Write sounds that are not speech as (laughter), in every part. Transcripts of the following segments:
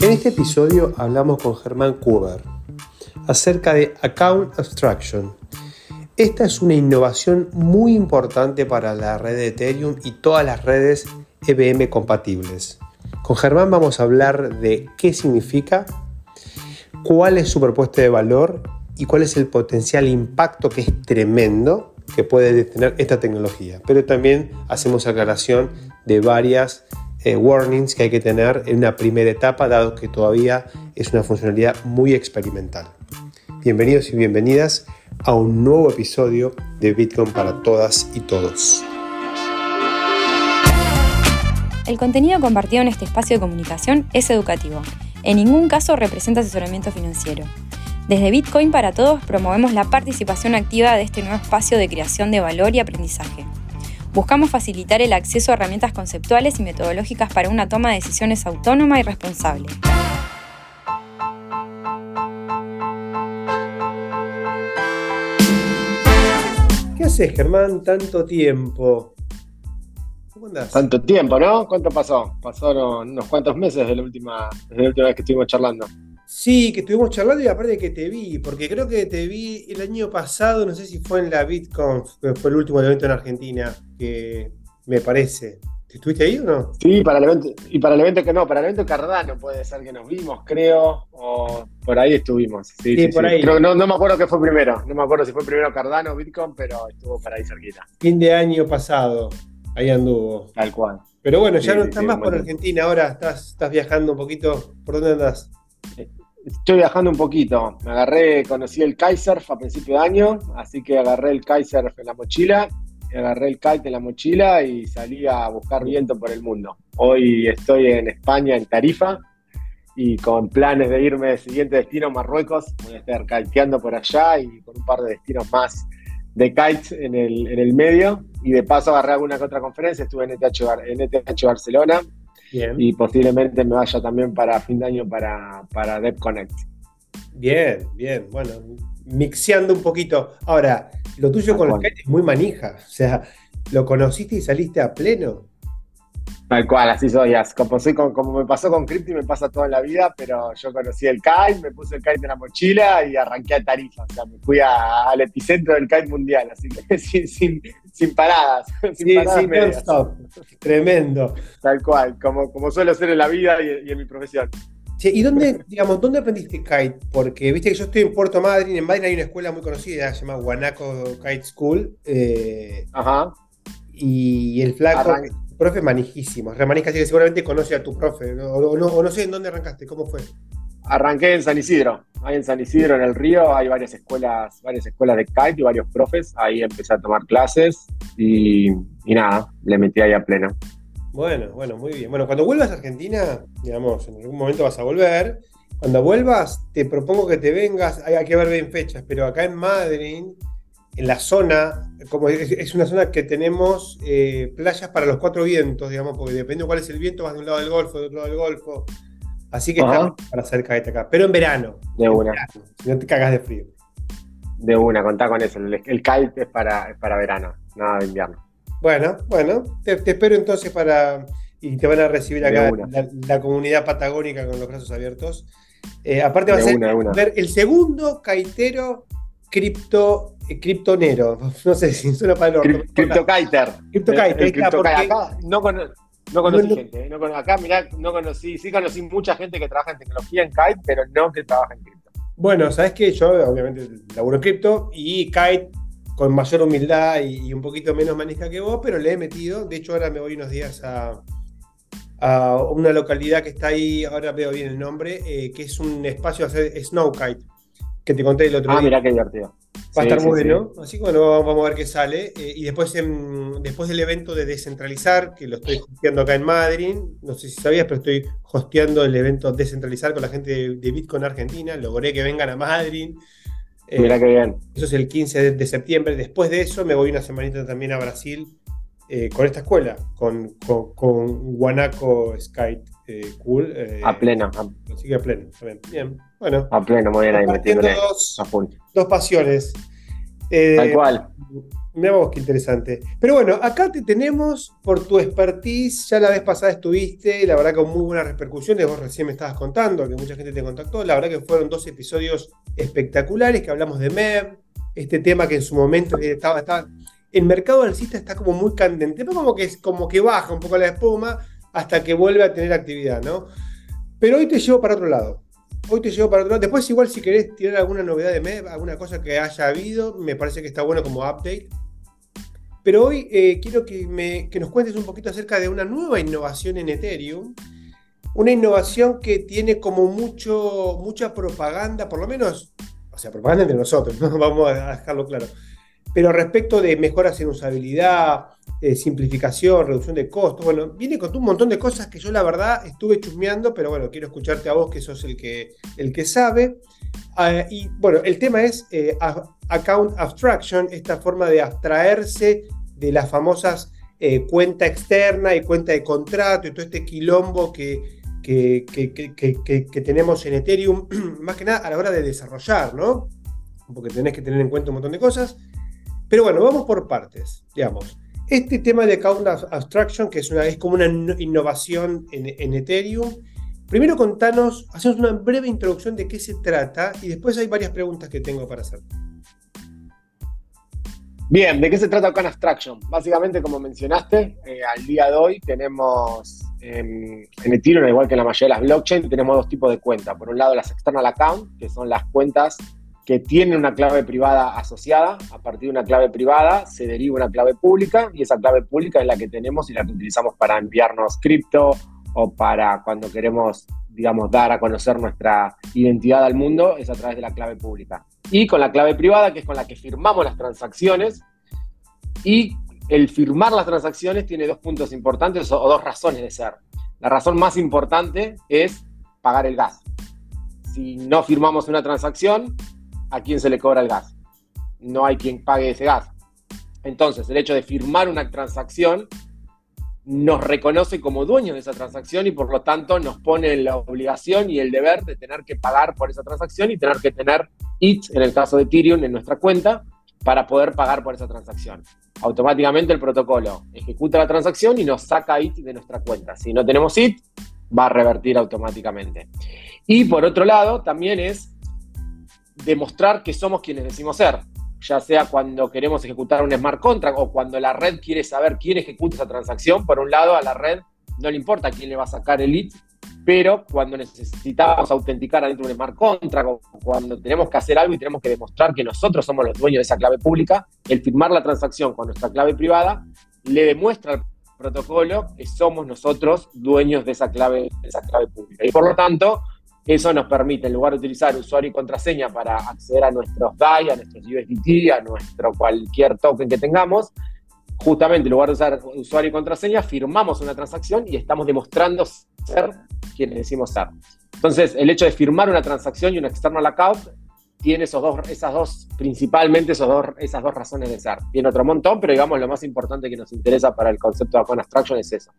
En este episodio hablamos con Germán Kuber acerca de Account Abstraction. Esta es una innovación muy importante para la red de Ethereum y todas las redes EVM compatibles. Con Germán vamos a hablar de qué significa, cuál es su propuesta de valor y cuál es el potencial impacto que es tremendo que puede tener esta tecnología. Pero también hacemos aclaración de varias eh, warnings que hay que tener en una primera etapa, dado que todavía es una funcionalidad muy experimental. Bienvenidos y bienvenidas a un nuevo episodio de Bitcoin para todas y todos. El contenido compartido en este espacio de comunicación es educativo. En ningún caso representa asesoramiento financiero. Desde Bitcoin para Todos promovemos la participación activa de este nuevo espacio de creación de valor y aprendizaje. Buscamos facilitar el acceso a herramientas conceptuales y metodológicas para una toma de decisiones autónoma y responsable. ¿Qué haces, Germán? Tanto tiempo. ¿Cómo andás? Tanto tiempo, ¿no? ¿Cuánto pasó? Pasaron unos cuantos meses desde la última, desde la última vez que estuvimos charlando. Sí, que estuvimos charlando y aparte que te vi, porque creo que te vi el año pasado, no sé si fue en la BitConf, que fue el último evento en Argentina, que me parece. ¿Estuviste ahí o no? Sí, para el evento, y para el evento que no, para el evento Cardano puede ser que nos vimos, creo, o por ahí estuvimos. Sí, sí, por ahí. no, me acuerdo qué fue primero, no me acuerdo si fue primero Cardano o Bitcoin, pero estuvo para ahí cerquita. Fin de año pasado, ahí anduvo. Tal cual. Pero bueno, ya no estás más por Argentina, ahora estás, estás viajando un poquito. ¿Por dónde andas? Estoy viajando un poquito. Me agarré, conocí el Kaiserf a principio de año, así que agarré el Kaiserf en la mochila, agarré el kite en la mochila y salí a buscar viento por el mundo. Hoy estoy en España, en Tarifa, y con planes de irme al siguiente destino, Marruecos. Voy a estar kiteando por allá y con un par de destinos más de kites en el, en el medio. Y de paso agarré alguna que otra conferencia. Estuve en ETH, en ETH Barcelona, y posiblemente me vaya también para fin de año para, para Connect. Bien, bien, bueno, mixeando un poquito. Ahora, lo tuyo con el es muy manija, o sea, ¿lo conociste y saliste a pleno? Tal cual, así soy. Como, soy, como, me pasó con Crypto y me pasa toda la vida, pero yo conocí el kite, me puse el kite en la mochila y arranqué a Tarifa. O sea, me fui al epicentro del kite mundial, así que (laughs) sin, sin, paradas. (laughs) sí, sí, Tremendo. Tal cual, como, como suelo hacer en la vida y, en mi profesión. ¿Y dónde, (laughs) digamos, dónde aprendiste kite? Porque viste que yo estoy en Puerto Madryn, en Madryn hay una escuela muy conocida, se llama Guanaco Kite School. Eh, Ajá. Y el flaco profe manijísimo, remanija, así que seguramente conoce a tu profe, o, no, sé en dónde arrancaste, ¿cómo fue? Arranqué en San Isidro, ahí en San Isidro, en el río, hay varias escuelas, varias escuelas de kite y varios profes, ahí empecé a tomar clases y, nada, le metí ahí a pleno. Bueno, bueno, muy bien. Bueno, cuando vuelvas a Argentina, digamos, en algún momento vas a volver. Cuando vuelvas, te propongo que te vengas, hay que ver bien fechas, pero acá en Madrid la zona, como es, una zona que tenemos eh, playas para los cuatro vientos, digamos, porque depende de cuál es el viento, vas de un lado del Golfo, de otro lado del Golfo. Así que está para cerca de acá. Pero en verano. De una. si no te cagas de frío. De una, contá con eso. El, el kite es para, para verano, nada de invierno. Bueno, bueno, te, espero entonces para. Y te van a recibir acá la, comunidad patagónica con los brazos abiertos. Eh, aparte va a ser el segundo caitero cripto eh, criptonero, (laughs) no sé si suena para el Cryptokiter. Cryptokiter, acá. no, no conocí gente, eh, acá mirá, no conocí, sí conocí mucha gente que trabaja en tecnología en Kite, pero no que trabaja en cripto. Bueno, sabes que yo obviamente laburo en cripto y Kite con mayor humildad y, un poquito menos manija que vos, pero le he metido, de hecho ahora me voy unos días a, a una localidad que está ahí, ahora veo bien el nombre, eh, que es un espacio a hacer snow kite, que te conté el otro ah, día. Ah, mirá qué divertido. Va a estar muy bueno. Así que bueno, vamos a ver qué sale. Eh, y después, después del evento de descentralizar, que lo estoy hosteando acá en Madrid, no sé si sabías, pero estoy hosteando el evento descentralizar con la gente de, Bitcoin Argentina. Logré que vengan a Madrid. Eh, Mira qué bien. Eso es el 15 de, septiembre. Después de eso me voy una semanita también a Brasil eh, con esta escuela, con, con, Guanaco Skype Cool. a pleno. Así que a pleno. Bien. Bueno. A pleno, muy bien ahí dos, dos pasiones. Eh, Tal cual. Mira vos, qué interesante. Pero bueno, acá te tenemos por tu expertise. Ya la vez pasada estuviste, la verdad con muy buenas repercusiones. Vos recién me estabas contando que mucha gente te contactó. La verdad que fueron dos episodios espectaculares que hablamos de MEV, este tema que en su momento estaba, estaba el mercado alcista está como muy candente, pero como que, como que baja un poco la espuma hasta que vuelve a tener actividad, ¿no? Pero hoy te llevo para otro lado. Hoy te llevo para otro lado. Después, igual, si querés tirar alguna novedad de MEV, alguna cosa que haya habido, me parece que está bueno como update. Pero hoy eh, quiero que, me, nos cuentes un poquito acerca de una nueva innovación en Ethereum. Una innovación que tiene como mucho, mucha propaganda, por lo menos, o sea, propaganda entre nosotros, (laughs) ¿no? vamos a dejarlo claro. Pero respecto de mejoras en usabilidad, eh, simplificación, reducción de costos, bueno, viene con un montón de cosas que yo la verdad estuve chusmeando, pero bueno, quiero escucharte a vos que sos el que, el que sabe. Ah, y bueno, el tema es eh, account abstraction, esta forma de abstraerse de las famosas eh, cuenta externa y cuenta de contrato y todo este quilombo que, que, que, tenemos en Ethereum, (clears throat) más que nada a la hora de desarrollar, ¿no? Porque tenés que tener en cuenta un montón de cosas. Pero bueno, vamos por partes, digamos. Este tema de account abstraction, que es, una, es como una innovación en, Ethereum, primero contanos, hacemos una breve introducción de qué se trata y después hay varias preguntas que tengo para hacer. Bien, ¿de qué se trata con Abstraction? Básicamente, como mencionaste, eh, al día de hoy tenemos en Ethereum, igual que en la mayoría de las blockchains, tenemos dos tipos de cuentas. Por un lado, las external account, que son las cuentas que tienen una clave privada asociada. A partir de una clave privada se deriva una clave pública y esa clave pública es la que tenemos y la que utilizamos para enviarnos cripto o para cuando queremos, digamos, dar a conocer nuestra identidad al mundo, es a través de la clave pública y con la clave privada, que es con la que firmamos las transacciones. Y el firmar las transacciones tiene dos puntos importantes o dos razones de ser. La razón más importante es pagar el gas. Si no firmamos una transacción, ¿a quién se le cobra el gas? No hay quien pague ese gas. Entonces, el hecho de firmar una transacción nos reconoce como dueños de esa transacción y por lo tanto nos pone la obligación y el deber de tener que pagar por esa transacción y tener que tener IT, en el caso de Ethereum, en nuestra cuenta para poder pagar por esa transacción. Automáticamente el protocolo ejecuta la transacción y nos saca IT de nuestra cuenta. Si no tenemos IT, va a revertir automáticamente. Y por otro lado, también es demostrar que somos quienes decimos ser ya sea cuando queremos ejecutar un smart contract o cuando la red quiere saber quién ejecuta esa transacción. Por un lado, a la red no le importa quién le va a sacar el lead, pero cuando necesitamos autenticar adentro de un smart contract o cuando tenemos que hacer algo y tenemos que demostrar que nosotros somos los dueños de esa clave pública, el firmar la transacción con nuestra clave privada le demuestra al protocolo que somos nosotros dueños de esa clave, de esa clave pública. Y por lo tanto, eso nos permite, en lugar de utilizar usuario y contraseña para acceder a nuestros DAI, a nuestros USDT, a nuestro cualquier token que tengamos, justamente en lugar de usar usuario y contraseña, firmamos una transacción y estamos demostrando ser quienes decimos ser. Entonces, el hecho de firmar una transacción y un external account tiene esos dos, esas dos, principalmente esos dos, esas dos razones de ser. Tiene otro montón, pero digamos lo más importante que nos interesa para el concepto de Account Abstraction es eso.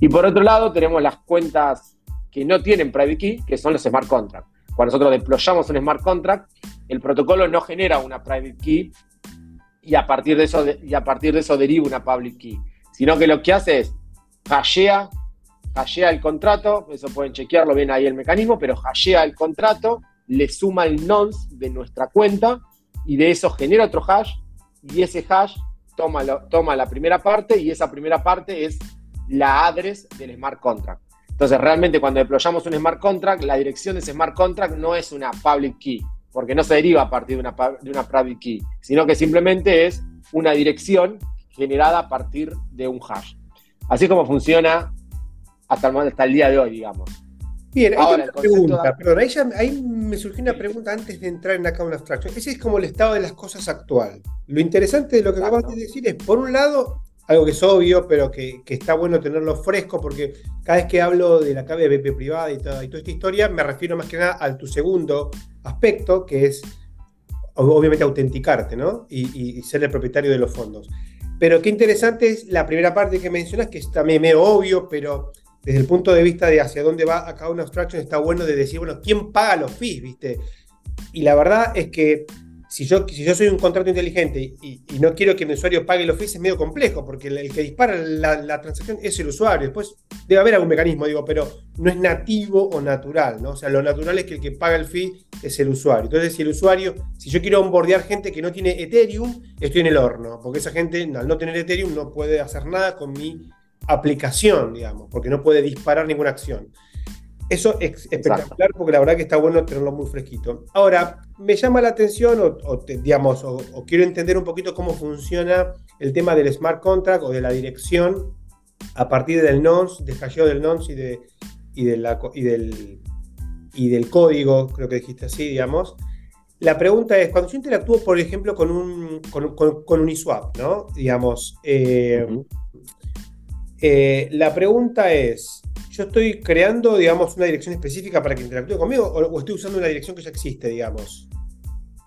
Y por otro lado, tenemos las cuentas que no tienen private key, que son los smart contracts. Cuando nosotros deployamos un smart contract, el protocolo no genera una private key y a partir de eso, y a partir de eso deriva una public key, sino que lo que hace es hashea, hashea el contrato, eso pueden chequearlo bien ahí el mecanismo, pero hashea el contrato, le suma el nonce de nuestra cuenta y de eso genera otro hash y ese hash toma, toma la primera parte y esa primera parte es la address del smart contract. Entonces, realmente cuando deployamos un smart contract, la dirección de ese smart contract no es una public key, porque no se deriva a partir de una, de una private key, sino que simplemente es una dirección generada a partir de un hash. Así es como funciona hasta el, hasta el día de hoy, digamos. Bien, Ahora, una pregunta, perdón, ahí, me surgió una pregunta antes de entrar en Account Abstraction. Ese es como el estado de las cosas actual. Lo interesante de lo que acabas de decir es, por un lado, algo que es obvio, pero que, está bueno tenerlo fresco, porque cada vez que hablo de la clave de BP privada y toda, esta historia, me refiero más que nada a tu segundo aspecto, que es obviamente autenticarte, ¿no? Y, ser el propietario de los fondos. Pero qué interesante es la primera parte que mencionas, que es también medio obvio, pero desde el punto de vista de hacia dónde va acá una abstraction, está bueno de decir, bueno, ¿quién paga los fees, viste? Y la verdad es que si yo, soy un contrato inteligente y, no quiero que mi usuario pague los fees, es medio complejo, porque el, que dispara la, transacción es el usuario. Después debe haber algún mecanismo, digo, pero no es nativo o natural, ¿no? O sea, lo natural es que el que paga el fee es el usuario. Entonces, si el usuario, si yo quiero onboardear gente que no tiene Ethereum, estoy en el horno, porque esa gente, al no tener Ethereum, no puede hacer nada con mi aplicación, digamos, porque no puede disparar ninguna acción. Eso es espectacular porque la verdad que está bueno tenerlo muy fresquito. Ahora, me llama la atención o, digamos, o, quiero entender un poquito cómo funciona el tema del smart contract o de la dirección a partir del nonce, del hasheo del nonce y, de, y, la, y, del, y del código, creo que dijiste así, digamos. La pregunta es, cuando yo interactúo, por ejemplo, con un, con, con, Uniswap, ¿no? Digamos, eh, eh, la pregunta es, yo estoy creando, digamos, una dirección específica para que interactúe conmigo o, estoy usando una dirección que ya existe, digamos.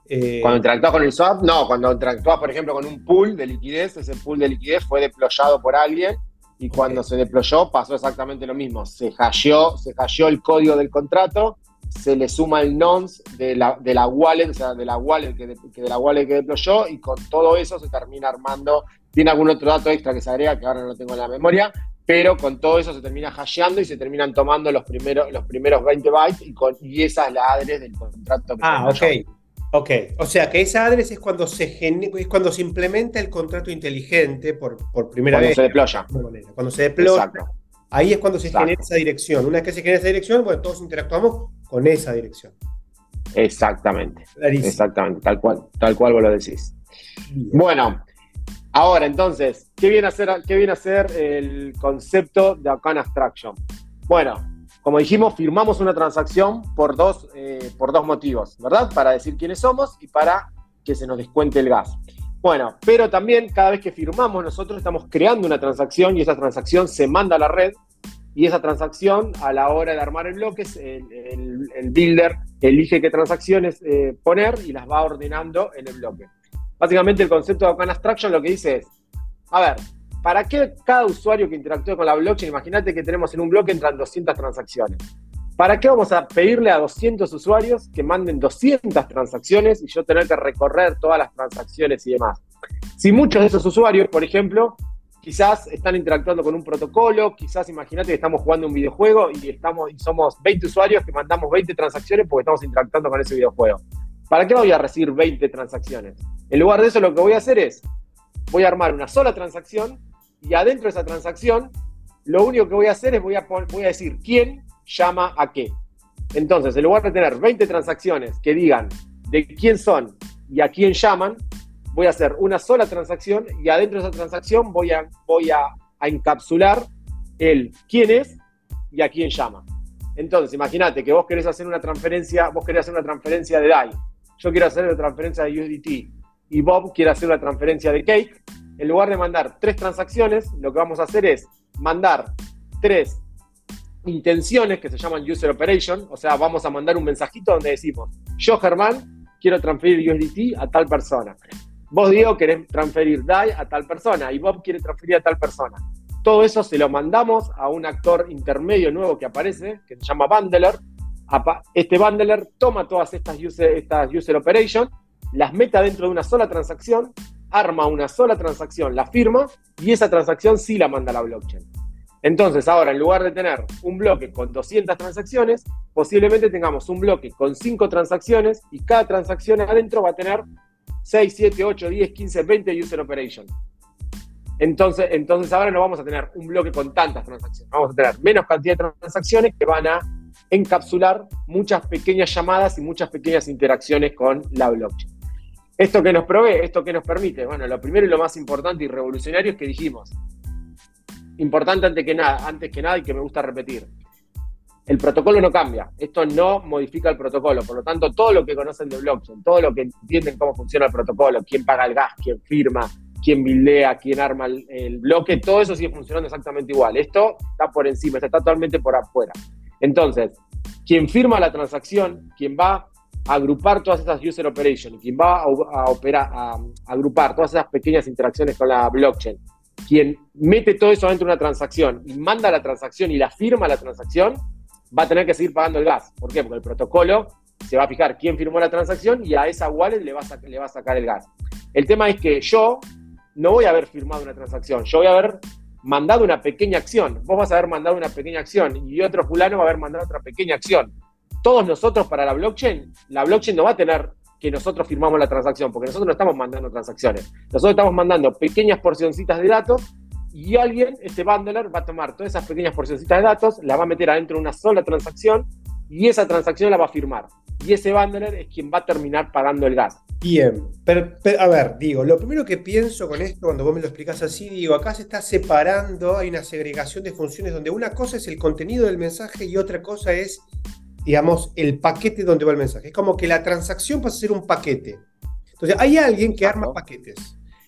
Eh, cuando interactúas con el swap, no, cuando interactúas, por ejemplo, con un pool de liquidez, ese pool de liquidez fue deployado por alguien y cuando se deployó pasó exactamente lo mismo. Se hasheó, se el código del contrato, se le suma el nonce de la, de la wallet, o sea, de la wallet que, de la wallet que deployó y con todo eso se termina armando. Tiene algún otro dato extra que se agrega que ahora no lo tengo en la memoria, pero con todo eso se termina hasheando y se terminan tomando los primeros, los primeros 20 bytes y, con, y esa es la adres del contrato. ah, ok. Ok, o sea que esa adres es cuando se es cuando se implementa el contrato inteligente por, por primera vez. Cuando se deploya. Cuando se deploya. Ahí es cuando se genera esa dirección. Una vez que se genera esa dirección, bueno, todos interactuamos con esa dirección. Exactamente. Exactamente, tal cual, tal cual vos lo decís. Bueno, Ahora, entonces, ¿qué viene a ser, qué viene a ser el concepto de Account Abstraction? Bueno, como dijimos, firmamos una transacción por dos, eh, por dos motivos, ¿verdad? Para decir quiénes somos y para que se nos descuente el gas. Bueno, pero también cada vez que firmamos nosotros estamos creando una transacción y esa transacción se manda a la red y esa transacción a la hora de armar el bloque, el, builder elige qué transacciones eh, poner y las va ordenando en el bloque. Básicamente el concepto de Open Abstraction lo que dice es, a ver, ¿para qué cada usuario que interactúe con la blockchain, imagínate que tenemos en un bloque entran 200 transacciones, ¿para qué vamos a pedirle a 200 usuarios que manden 200 transacciones y yo tener que recorrer todas las transacciones y demás? Si muchos de esos usuarios, por ejemplo, quizás están interactuando con un protocolo, quizás imagínate que estamos jugando un videojuego y, estamos, y somos 20 usuarios que mandamos 20 transacciones porque estamos interactuando con ese videojuego. ¿Para qué voy a recibir 20 transacciones? En lugar de eso, lo que voy a hacer es, voy a armar una sola transacción y adentro de esa transacción, lo único que voy a hacer es voy a, voy a decir quién llama a qué. Entonces, en lugar de tener 20 transacciones que digan de quién son y a quién llaman, voy a hacer una sola transacción y adentro de esa transacción voy a, voy a, a encapsular el quién es y a quién llama. Entonces, imagínate que vos querés hacer una transferencia, vos querés hacer una transferencia de DAI yo quiero hacer la transferencia de USDT y Bob quiere hacer la transferencia de Cake, en lugar de mandar tres transacciones, lo que vamos a hacer es mandar tres intenciones que se llaman user operation, o sea, vamos a mandar un mensajito donde decimos, yo Germán quiero transferir USDT a tal persona. Vos, Diego, querés transferir DAI a tal persona y Bob quiere transferir a tal persona. Todo eso se lo mandamos a un actor intermedio nuevo que aparece, que se llama Bundler, este bundler toma todas estas user, estas user operations, las meta dentro de una sola transacción, arma una sola transacción, la firma y esa transacción sí la manda a la blockchain. Entonces, ahora en lugar de tener un bloque con 200 transacciones, posiblemente tengamos un bloque con 5 transacciones y cada transacción adentro va a tener 6, 7, 8, 10, 15, 20 user operations. Entonces, entonces ahora no vamos a tener un bloque con tantas transacciones, vamos a tener menos cantidad de transacciones que van a encapsular muchas pequeñas llamadas y muchas pequeñas interacciones con la blockchain. ¿Esto que nos provee? ¿Esto que nos permite? Bueno, lo primero y lo más importante y revolucionario es que dijimos, importante antes que nada, antes que nada y que me gusta repetir, el protocolo no cambia, esto no modifica el protocolo, por lo tanto todo lo que conocen de blockchain, todo lo que entienden cómo funciona el protocolo, quién paga el gas, quién firma, quién bildea, quién arma el, el bloque, todo eso sigue funcionando exactamente igual. Esto está por encima, está totalmente por afuera. Entonces, quien firma la transacción, quien va agrupar todas esas user operations, quien va a, operar, a, agrupar todas esas pequeñas interacciones con la blockchain, quien mete todo eso dentro de una transacción y manda la transacción y la firma la transacción, va a tener que seguir pagando el gas. ¿Por qué? Porque el protocolo se va a fijar quién firmó la transacción y a esa wallet le va a, le va a sacar el gas. El tema es que yo no voy a haber firmado una transacción, yo voy a haber mandado una pequeña acción. Vos vas a haber mandado una pequeña acción y otro fulano va a haber mandado otra pequeña acción. Todos nosotros para la blockchain, la blockchain no va a tener que nosotros firmamos la transacción, porque nosotros no estamos mandando transacciones. Nosotros estamos mandando pequeñas porcioncitas de datos y alguien, este bundler, va a tomar todas esas pequeñas porcioncitas de datos, la va a meter adentro de una sola transacción y esa transacción la va a firmar. Y ese bundler es quien va a terminar pagando el gas. Bien, pero, a ver, digo, lo primero que pienso con esto, cuando vos me lo explicas así, digo, acá se está separando, hay una segregación de funciones donde una cosa es el contenido del mensaje y otra cosa es, digamos, el paquete donde va el mensaje. Es como que la transacción pasa a ser un paquete. Entonces, hay alguien que arma paquetes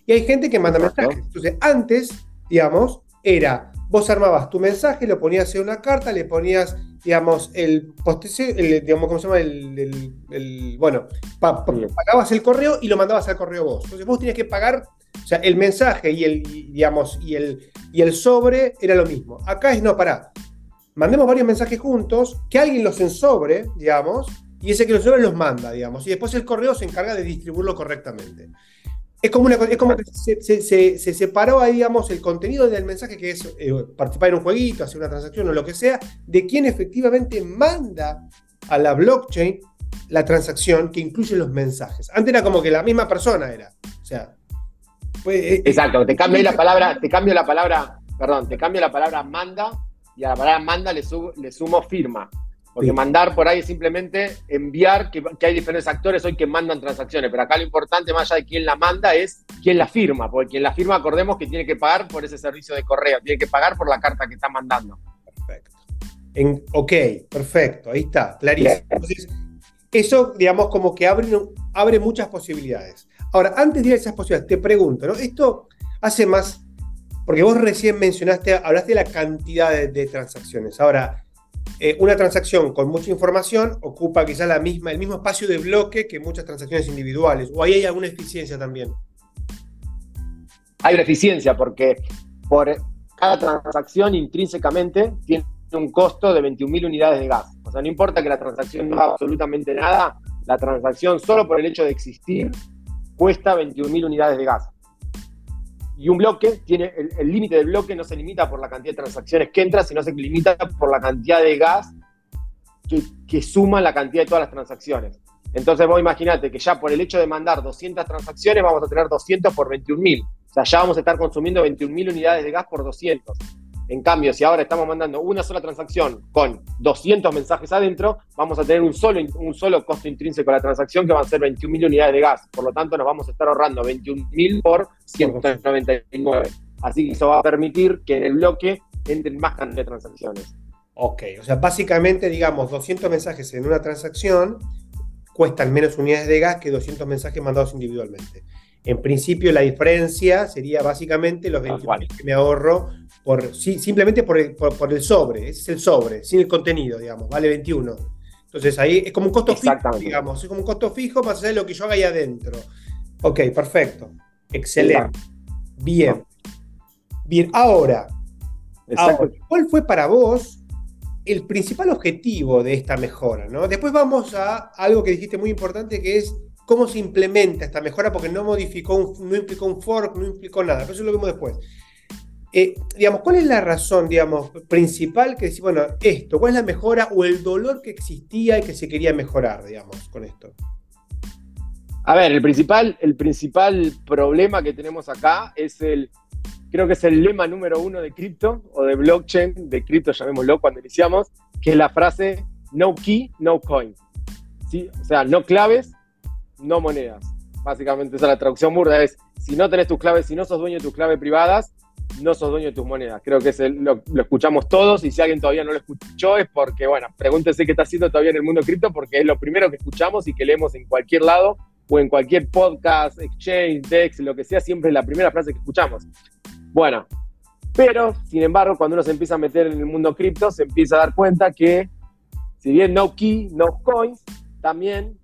y hay gente que manda mensajes. Entonces, antes, digamos, era, vos armabas tu mensaje, lo ponías en una carta, le ponías digamos, el el, digamos, ¿cómo se llama? El, bueno, pagabas el correo y lo mandabas al correo vos. Entonces vos tenías que pagar, o sea, el mensaje y el, digamos, y el, y el sobre era lo mismo. Acá es no, pará. Mandemos varios mensajes juntos, que alguien los ensobre, digamos, y ese que los sobre los manda, digamos, y después el correo se encarga de distribuirlo correctamente. Es como, una, es como que se, se, separó ahí, digamos, el contenido del mensaje, que es eh, participar en un jueguito, hacer una transacción o lo que sea, de quién efectivamente manda a la blockchain la transacción que incluye los mensajes. Antes era como que la misma persona era. O sea. Pues, Exacto, te cambio la (laughs) palabra, te cambio la palabra, perdón, te cambio la palabra manda y a la palabra manda le, le sumo firma. Porque mandar por ahí es simplemente enviar, que, hay diferentes actores hoy que mandan transacciones, pero acá lo importante, más allá de quién la manda, es quién la firma, porque quien la firma, acordemos que tiene que pagar por ese servicio de correo, tiene que pagar por la carta que está mandando. Perfecto. En, ok, perfecto, ahí está, clarísimo. Entonces, eso, digamos, como que abre, abre muchas posibilidades. Ahora, antes de ir a esas posibilidades, te pregunto, ¿no? Esto hace más, porque vos recién mencionaste, hablaste de la cantidad de transacciones. Ahora, eh, una transacción con mucha información ocupa quizás la misma, el mismo espacio de bloque que muchas transacciones individuales. ¿O ahí hay alguna eficiencia también? Hay una eficiencia porque por cada transacción intrínsecamente tiene un costo de 21.000 unidades de gas. O sea, no importa que la transacción no haga absolutamente nada, la transacción solo por el hecho de existir cuesta 21.000 unidades de gas y un bloque tiene el límite del bloque no se limita por la cantidad de transacciones que entra, sino se limita por la cantidad de gas que, que suma la cantidad de todas las transacciones. Entonces vos imaginate que ya por el hecho de mandar 200 transacciones vamos a tener 200 por 21.000. O sea, ya vamos a estar consumiendo 21.000 unidades de gas por 200. En cambio, si ahora estamos mandando una sola transacción con 200 mensajes adentro, vamos a tener un solo, un solo costo intrínseco a la transacción que van a ser 21.000 unidades de gas. Por lo tanto, nos vamos a estar ahorrando 21.000 por 199. Así que eso va a permitir que en el bloque entren más cantidad de transacciones. Ok, o sea, básicamente, digamos, 200 mensajes en una transacción cuestan menos unidades de gas que 200 mensajes mandados individualmente. En principio, la diferencia sería básicamente los 21.000 que me ahorro por, simplemente por el, por, el, sobre, ese es el sobre, sin el contenido, digamos, vale 21. Entonces ahí es como un costo fijo, digamos, es como un costo fijo más allá de lo que yo haga ahí adentro. Ok, perfecto. Excelente. Bien. Bien, ahora, ¿cuál fue para vos el principal objetivo de esta mejora? ¿no? Después vamos a algo que dijiste muy importante que es cómo se implementa esta mejora porque no modificó, no implicó un fork, no implicó nada. Pero eso lo vemos después. Eh, digamos, ¿cuál es la razón, digamos, principal que decir, bueno, esto, cuál es la mejora o el dolor que existía y que se quería mejorar, digamos, con esto? A ver, el principal, el principal problema que tenemos acá es el, creo que es el lema número uno de cripto o de blockchain, de cripto llamémoslo cuando iniciamos, que es la frase no key, no coin. ¿Sí? O sea, no claves, no monedas. Básicamente esa es la traducción burda, es si no tenés tus claves, si no sos dueño de tus claves privadas, no sos dueño de tus monedas. Creo que lo, escuchamos todos y si alguien todavía no lo escuchó es porque, bueno, pregúntese qué está haciendo todavía en el mundo cripto porque es lo primero que escuchamos y que leemos en cualquier lado o en cualquier podcast, exchange, dex, lo que sea, siempre es la primera frase que escuchamos. Bueno, pero, sin embargo, cuando uno se empieza a meter en el mundo cripto, se empieza a dar cuenta que, si bien no key, no coins, también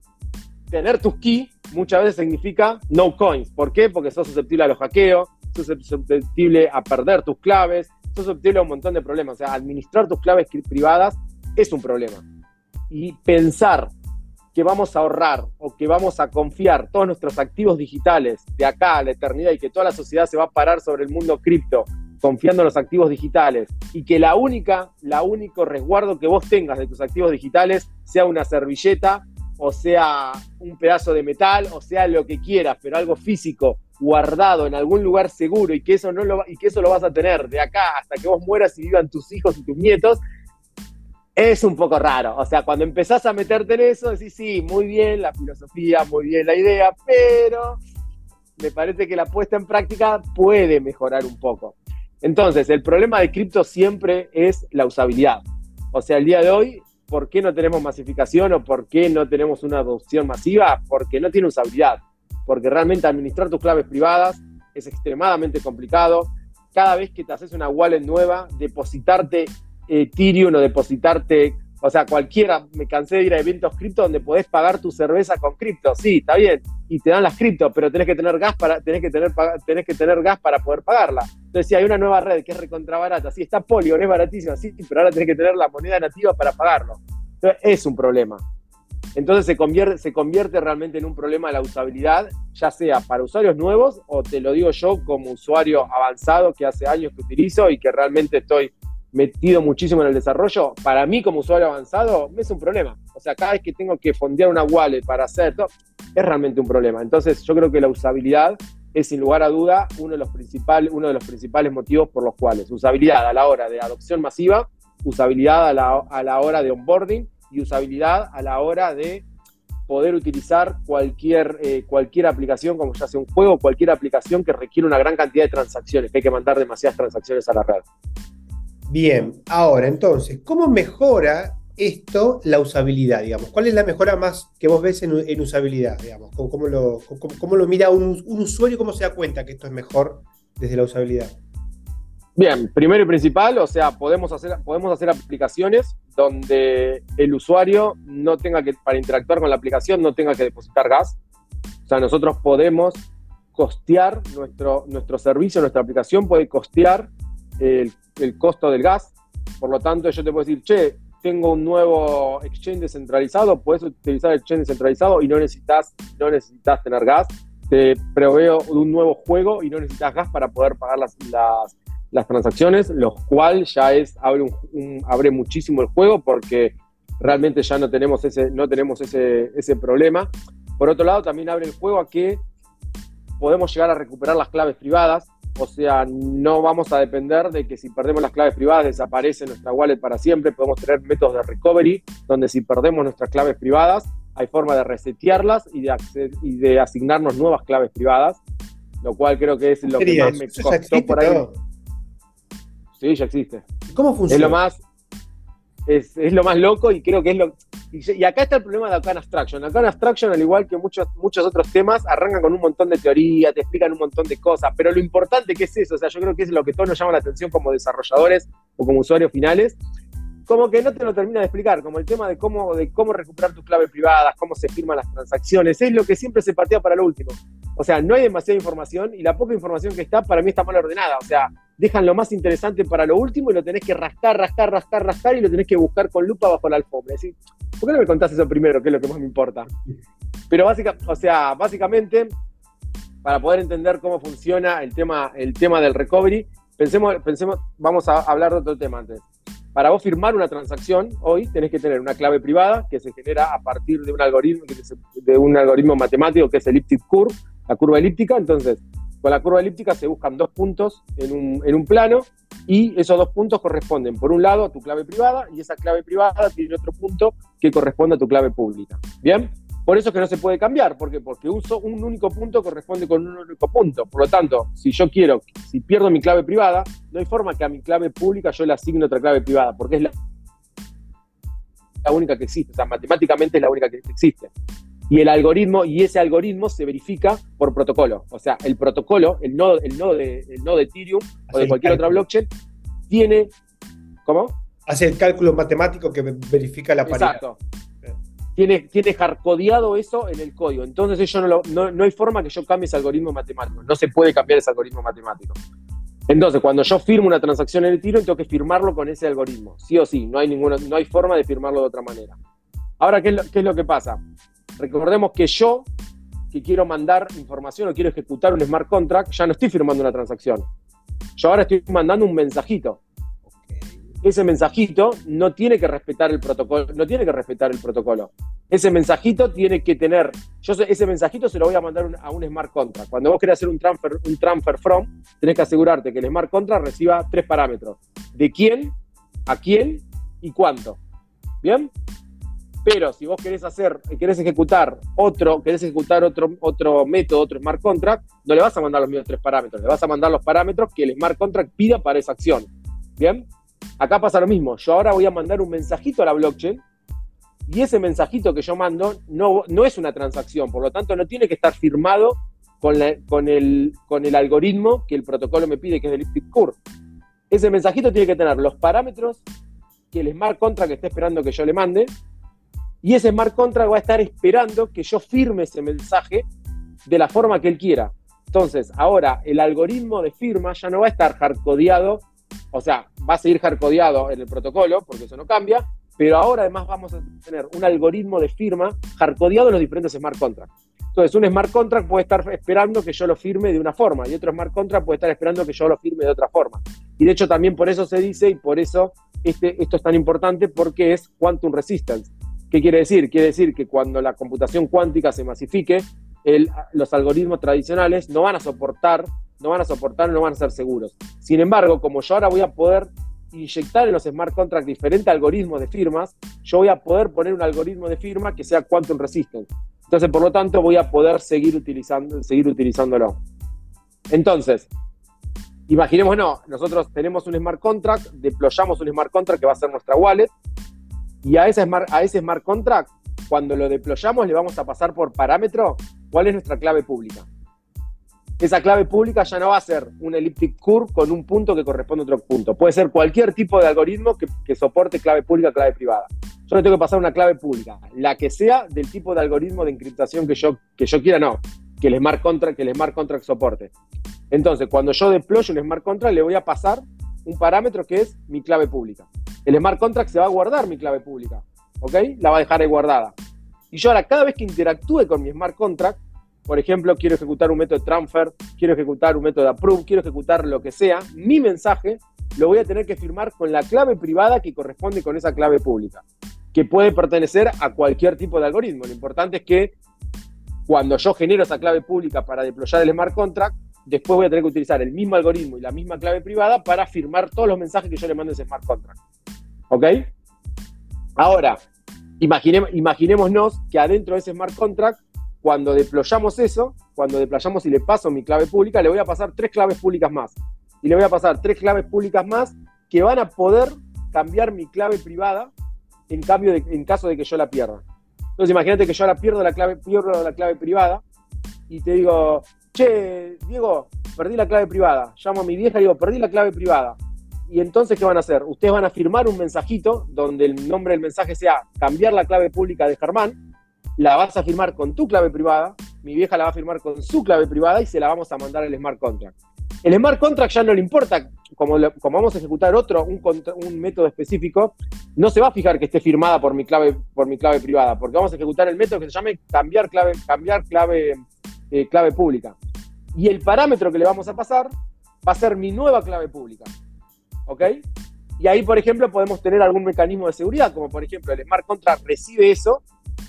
tener tus key muchas veces significa no coins. ¿Por qué? Porque sos susceptible a los hackeos, sos susceptible a perder tus claves, sos susceptible a un montón de problemas. O sea, administrar tus claves privadas es un problema. Y pensar que vamos a ahorrar o que vamos a confiar todos nuestros activos digitales de acá a la eternidad y que toda la sociedad se va a parar sobre el mundo cripto confiando en los activos digitales y que la única, la único resguardo que vos tengas de tus activos digitales sea una servilleta o sea un pedazo de metal o sea lo que quieras, pero algo físico guardado en algún lugar seguro y que eso no lo y que eso lo vas a tener de acá hasta que vos mueras y vivan tus hijos y tus nietos, es un poco raro. O sea, cuando empezás a meterte en eso, decís, sí, muy bien la filosofía, muy bien la idea, pero me parece que la puesta en práctica puede mejorar un poco. Entonces, el problema de cripto siempre es la usabilidad. O sea, el día de hoy, ¿por qué no tenemos masificación o por qué no tenemos una adopción masiva? Porque no tiene usabilidad. Porque realmente administrar tus claves privadas es extremadamente complicado. Cada vez que te haces una wallet nueva, depositarte Ethereum o depositarte, o sea, cualquiera, me cansé de ir a eventos cripto donde podés pagar tu cerveza con cripto, sí, está bien, y te dan las cripto, pero tenés que tener gas para, tenés que tener, tenés que tener gas para poder pagarla. Entonces, si hay una nueva red que es recontra barata, sí, está Polygon, es baratísima, sí, pero ahora tenés que tener la moneda nativa para pagarlo. Entonces, es un problema. Entonces se convierte, se convierte realmente en un problema la usabilidad, ya sea para usuarios nuevos o te lo digo yo como usuario avanzado que hace años que utilizo y que realmente estoy metido muchísimo en el desarrollo, para mí como usuario avanzado es un problema. O sea, cada vez que tengo que fondear una wallet para hacer todo, es realmente un problema. Entonces yo creo que la usabilidad es sin lugar a duda uno de los, principales, uno de los principales motivos por los cuales usabilidad a la hora de adopción masiva, usabilidad a la, a la hora de onboarding y usabilidad a la hora de poder utilizar cualquier, eh, cualquier aplicación, como ya sea un juego, cualquier aplicación que requiere una gran cantidad de transacciones, que hay que mandar demasiadas transacciones a la red. Bien, ahora entonces, ¿cómo mejora esto la usabilidad, digamos? ¿Cuál es la mejora más que vos ves en, usabilidad, digamos? ¿Cómo, lo, cómo, lo, mira un, usuario? ¿Cómo se da cuenta que esto es mejor desde la usabilidad? Bien, primero y principal, o sea, podemos hacer, podemos hacer aplicaciones donde el usuario no tenga que, para interactuar con la aplicación, no tenga que depositar gas. O sea, nosotros podemos costear nuestro, nuestro servicio, nuestra aplicación puede costear el el costo del gas. Por lo tanto, yo te puedo decir, che, tengo un nuevo exchange descentralizado, puedes utilizar el exchange descentralizado y no necesitas, no necesitas tener gas. Te proveo un nuevo juego y no necesitas gas para poder pagar las, las, transacciones, lo cual ya es, abre, un, abre muchísimo el juego porque realmente ya no tenemos ese, no tenemos ese, ese problema. Por otro lado, también abre el juego a que podemos llegar a recuperar las claves privadas o sea, no vamos a depender de que si perdemos las claves privadas desaparece nuestra wallet para siempre. Podemos tener métodos de recovery donde si perdemos nuestras claves privadas hay forma de resetearlas y de, y de asignarnos nuevas claves privadas, lo cual creo que es lo que más me costó por ahí. Sí, ya existe. ¿Cómo funciona? Es lo más, es, es, lo más loco y creo que es lo. Y, acá está el problema de Arcane Abstraction. Arcane Abstraction, al igual que muchos, muchos otros temas, arrancan con un montón de teoría, te explican un montón de cosas, pero lo importante que es eso, o sea, yo creo que es lo que todos nos llama la atención como desarrolladores o como usuarios finales, como que no te lo termina de explicar, como el tema de cómo, de cómo recuperar tus claves privadas, cómo se firman las transacciones, es lo que siempre se patea para lo último. O sea, no hay demasiada información y la poca información que está para mí está mal ordenada. O sea, dejan lo más interesante para lo último y lo tenés que rascar, rascar, rascar, rascar y lo tenés que buscar con lupa bajo la alfombra. ¿Por qué no me contás eso primero, que es lo que más me importa? Pero básicamente, o sea, básicamente, para poder entender cómo funciona el tema, el tema del recovery, pensemos, pensemos, vamos a hablar de otro tema antes. Para vos firmar una transacción hoy tenés que tener una clave privada que se genera a partir de un algoritmo, un algoritmo matemático que es el elliptic curve, la curva elíptica. Entonces, con la curva elíptica se buscan dos puntos en un, plano y esos dos puntos corresponden, por un lado, a tu clave privada y esa clave privada tiene otro punto que corresponde a tu clave pública. ¿Bien? Por eso es que no se puede cambiar. ¿Por qué? Porque uso un único punto corresponde con un único punto. Por lo tanto, si yo quiero, si pierdo mi clave privada, no hay forma que a mi clave pública yo le asigne otra clave privada, porque es la, la única que existe. O sea, matemáticamente es la única que existe y el algoritmo, y ese algoritmo se verifica por protocolo. O sea, el protocolo, el nodo, el nodo, de, el nodo de Ethereum o de cualquier otra blockchain, tiene. ¿Cómo? Hace el cálculo matemático que verifica la paridad. Exacto. Tiene, tiene hardcodeado eso en el código. Entonces yo no, no, no hay forma que yo cambie ese algoritmo matemático. No se puede cambiar ese algoritmo matemático. Entonces, cuando yo firmo una transacción en Ethereum, tengo que firmarlo con ese algoritmo. Sí o sí, no hay, ninguna, no hay forma de firmarlo de otra manera. Ahora, ¿qué es, lo, que pasa? Recordemos que yo, que quiero mandar información o quiero ejecutar un smart contract, ya no estoy firmando una transacción. Yo ahora estoy mandando un mensajito. Ese mensajito no tiene que respetar el protocolo, no tiene que respetar el protocolo. Ese mensajito tiene que tener, yo ese mensajito se lo voy a mandar a un smart contract. Cuando vos querés hacer un transfer, un transfer from, tenés que asegurarte que el smart contract reciba tres parámetros. ¿De quién? ¿A quién? ¿Y cuánto? ¿Bien? Pero si vos querés hacer, querés ejecutar otro, querés ejecutar otro, otro método, otro smart contract, no le vas a mandar los mismos tres parámetros, le vas a mandar los parámetros que el smart contract pida para esa acción. ¿Bien? Acá pasa lo mismo. Yo ahora voy a mandar un mensajito a la blockchain y ese mensajito que yo mando no, no es una transacción, por lo tanto no tiene que estar firmado con, con, el, con el algoritmo que el protocolo me pide, que es el elliptic curve. Ese mensajito tiene que tener los parámetros que el smart contract esté esperando que yo le mande y ese smart contract va a estar esperando que yo firme ese mensaje de la forma que él quiera. Entonces, ahora el algoritmo de firma ya no va a estar hardcodeado, o sea, va a seguir hardcodeado en el protocolo, porque eso no cambia, pero ahora además vamos a tener un algoritmo de firma hardcodeado en los diferentes smart contracts. Entonces, un smart contract puede estar esperando que yo lo firme de una forma y otro smart contract puede estar esperando que yo lo firme de otra forma. Y de hecho también por eso se dice y por eso este, esto es tan importante porque es quantum resistance. ¿Qué quiere decir? Quiere decir que cuando la computación cuántica se masifique, los algoritmos tradicionales no van a soportar, no van a soportar, no van a ser seguros. Sin embargo, como yo ahora voy a poder inyectar en los smart contracts diferentes algoritmos de firmas, yo voy a poder poner un algoritmo de firma que sea quantum resistant. Entonces, por lo tanto, voy a poder seguir, utilizando, seguir utilizándolo. Entonces, imaginemos, no, nosotros tenemos un smart contract, deployamos un smart contract que va a ser nuestra wallet, y a ese smart, a ese smart contract, cuando lo deployamos, le vamos a pasar por parámetro cuál es nuestra clave pública. Esa clave pública ya no va a ser un elliptic curve con un punto que corresponde a otro punto. Puede ser cualquier tipo de algoritmo que, soporte clave pública, clave privada. Yo le tengo que pasar una clave pública, la que sea del tipo de algoritmo de encriptación que yo, que yo quiera, no, que el smart contract, que el smart contract soporte. Entonces, cuando yo deployo un smart contract, le voy a pasar un parámetro que es mi clave pública el smart contract se va a guardar mi clave pública, ¿ok? La va a dejar ahí guardada. Y yo ahora, cada vez que interactúe con mi smart contract, por ejemplo, quiero ejecutar un método de transfer, quiero ejecutar un método de approve, quiero ejecutar lo que sea, mi mensaje lo voy a tener que firmar con la clave privada que corresponde con esa clave pública, que puede pertenecer a cualquier tipo de algoritmo. Lo importante es que cuando yo genero esa clave pública para deployar el smart contract, después voy a tener que utilizar el mismo algoritmo y la misma clave privada para firmar todos los mensajes que yo le mando a ese smart contract. ¿Ok? Ahora, imaginémonos que adentro de ese smart contract, cuando deployamos eso, cuando deployamos y le paso mi clave pública, le voy a pasar tres claves públicas más. Y le voy a pasar tres claves públicas más que van a poder cambiar mi clave privada en, caso de que yo la pierda. Entonces imagínate que yo la pierdo la clave, pierdo la clave privada y te digo, che, Diego, perdí la clave privada. Llamo a mi vieja y digo, perdí la clave privada. Y entonces, ¿qué van a hacer? Ustedes van a firmar un mensajito donde el nombre del mensaje sea cambiar la clave pública de Germán, la vas a firmar con tu clave privada, mi vieja la va a firmar con su clave privada y se la vamos a mandar al smart contract. El smart contract ya no le importa, como, como vamos a ejecutar otro, un, un, método específico, no se va a fijar que esté firmada por mi clave, por mi clave privada, porque vamos a ejecutar el método que se llame cambiar clave, cambiar clave, eh, clave pública. Y el parámetro que le vamos a pasar va a ser mi nueva clave pública. ¿ok? Y ahí, por ejemplo, podemos tener algún mecanismo de seguridad, como por ejemplo el smart contract recibe eso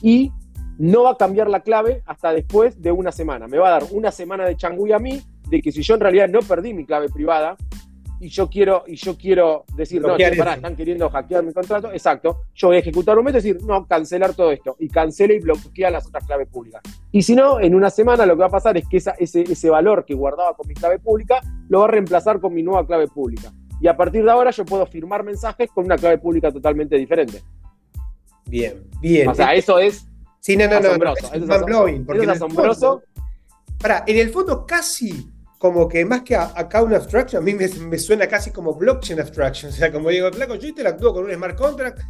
y no va a cambiar la clave hasta después de una semana. Me va a dar una semana de changui a mí de que si yo en realidad no perdí mi clave privada y yo quiero, y yo quiero decir, no, están queriendo hackear mi contrato, exacto, yo voy a ejecutar un método y decir, no, cancelar todo esto. Y cancela y bloquea las otras claves públicas. Y si no, en una semana lo que va a pasar es que ese, ese valor que guardaba con mi clave pública lo va a reemplazar con mi nueva clave pública y a partir de ahora yo puedo firmar mensajes con una clave pública totalmente diferente. Bien, bien. O sea, eso es sí, no, no. No, es, porque es asombroso. para, en el fondo casi como que más que account abstraction, a mí me, suena casi como blockchain abstraction. (laughs) O sea, como digo, flaco, yo interactúo con un smart contract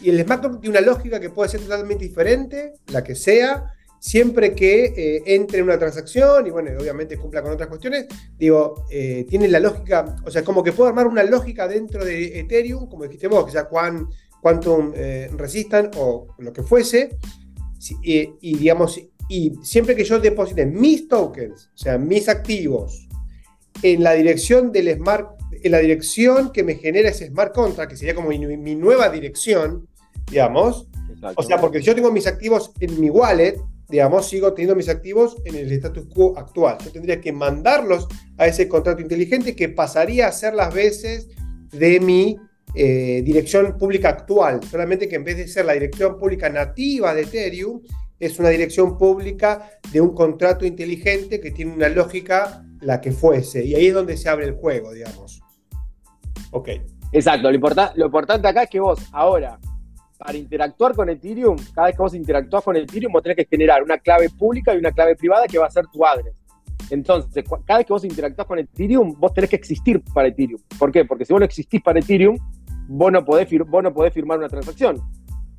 y el smart contract tiene una lógica que puede ser totalmente diferente, la que sea, siempre que eh, entre en una transacción y bueno, obviamente cumpla con otras cuestiones, digo, eh, tiene la lógica, o sea, como que puedo armar una lógica dentro de Ethereum, como dijiste vos, que sea quantum eh, resistant o lo que fuese, y, y, digamos, y siempre que yo deposite mis tokens, o sea, mis activos, en la dirección del smart, en la dirección que me genera ese smart contract, que sería como mi, mi nueva dirección, digamos, o sea, porque si yo tengo mis activos en mi wallet, digamos, sigo teniendo mis activos en el status quo actual. Yo tendría que mandarlos a ese contrato inteligente que pasaría a ser las veces de mi eh, dirección pública actual, solamente que en vez de ser la dirección pública nativa de Ethereum, es una dirección pública de un contrato inteligente que tiene una lógica la que fuese. Y ahí es donde se abre el juego, digamos. Ok. Exacto, lo, importante acá es que vos ahora para interactuar con Ethereum, cada vez que vos interactúas con Ethereum, vos tenés que generar una clave pública y una clave privada que va a ser tu address. Entonces, cada vez que vos interactúas con Ethereum, vos tenés que existir para Ethereum. ¿Por qué? Porque si vos no existís para Ethereum, vos no podés, vos no podés firmar una transacción.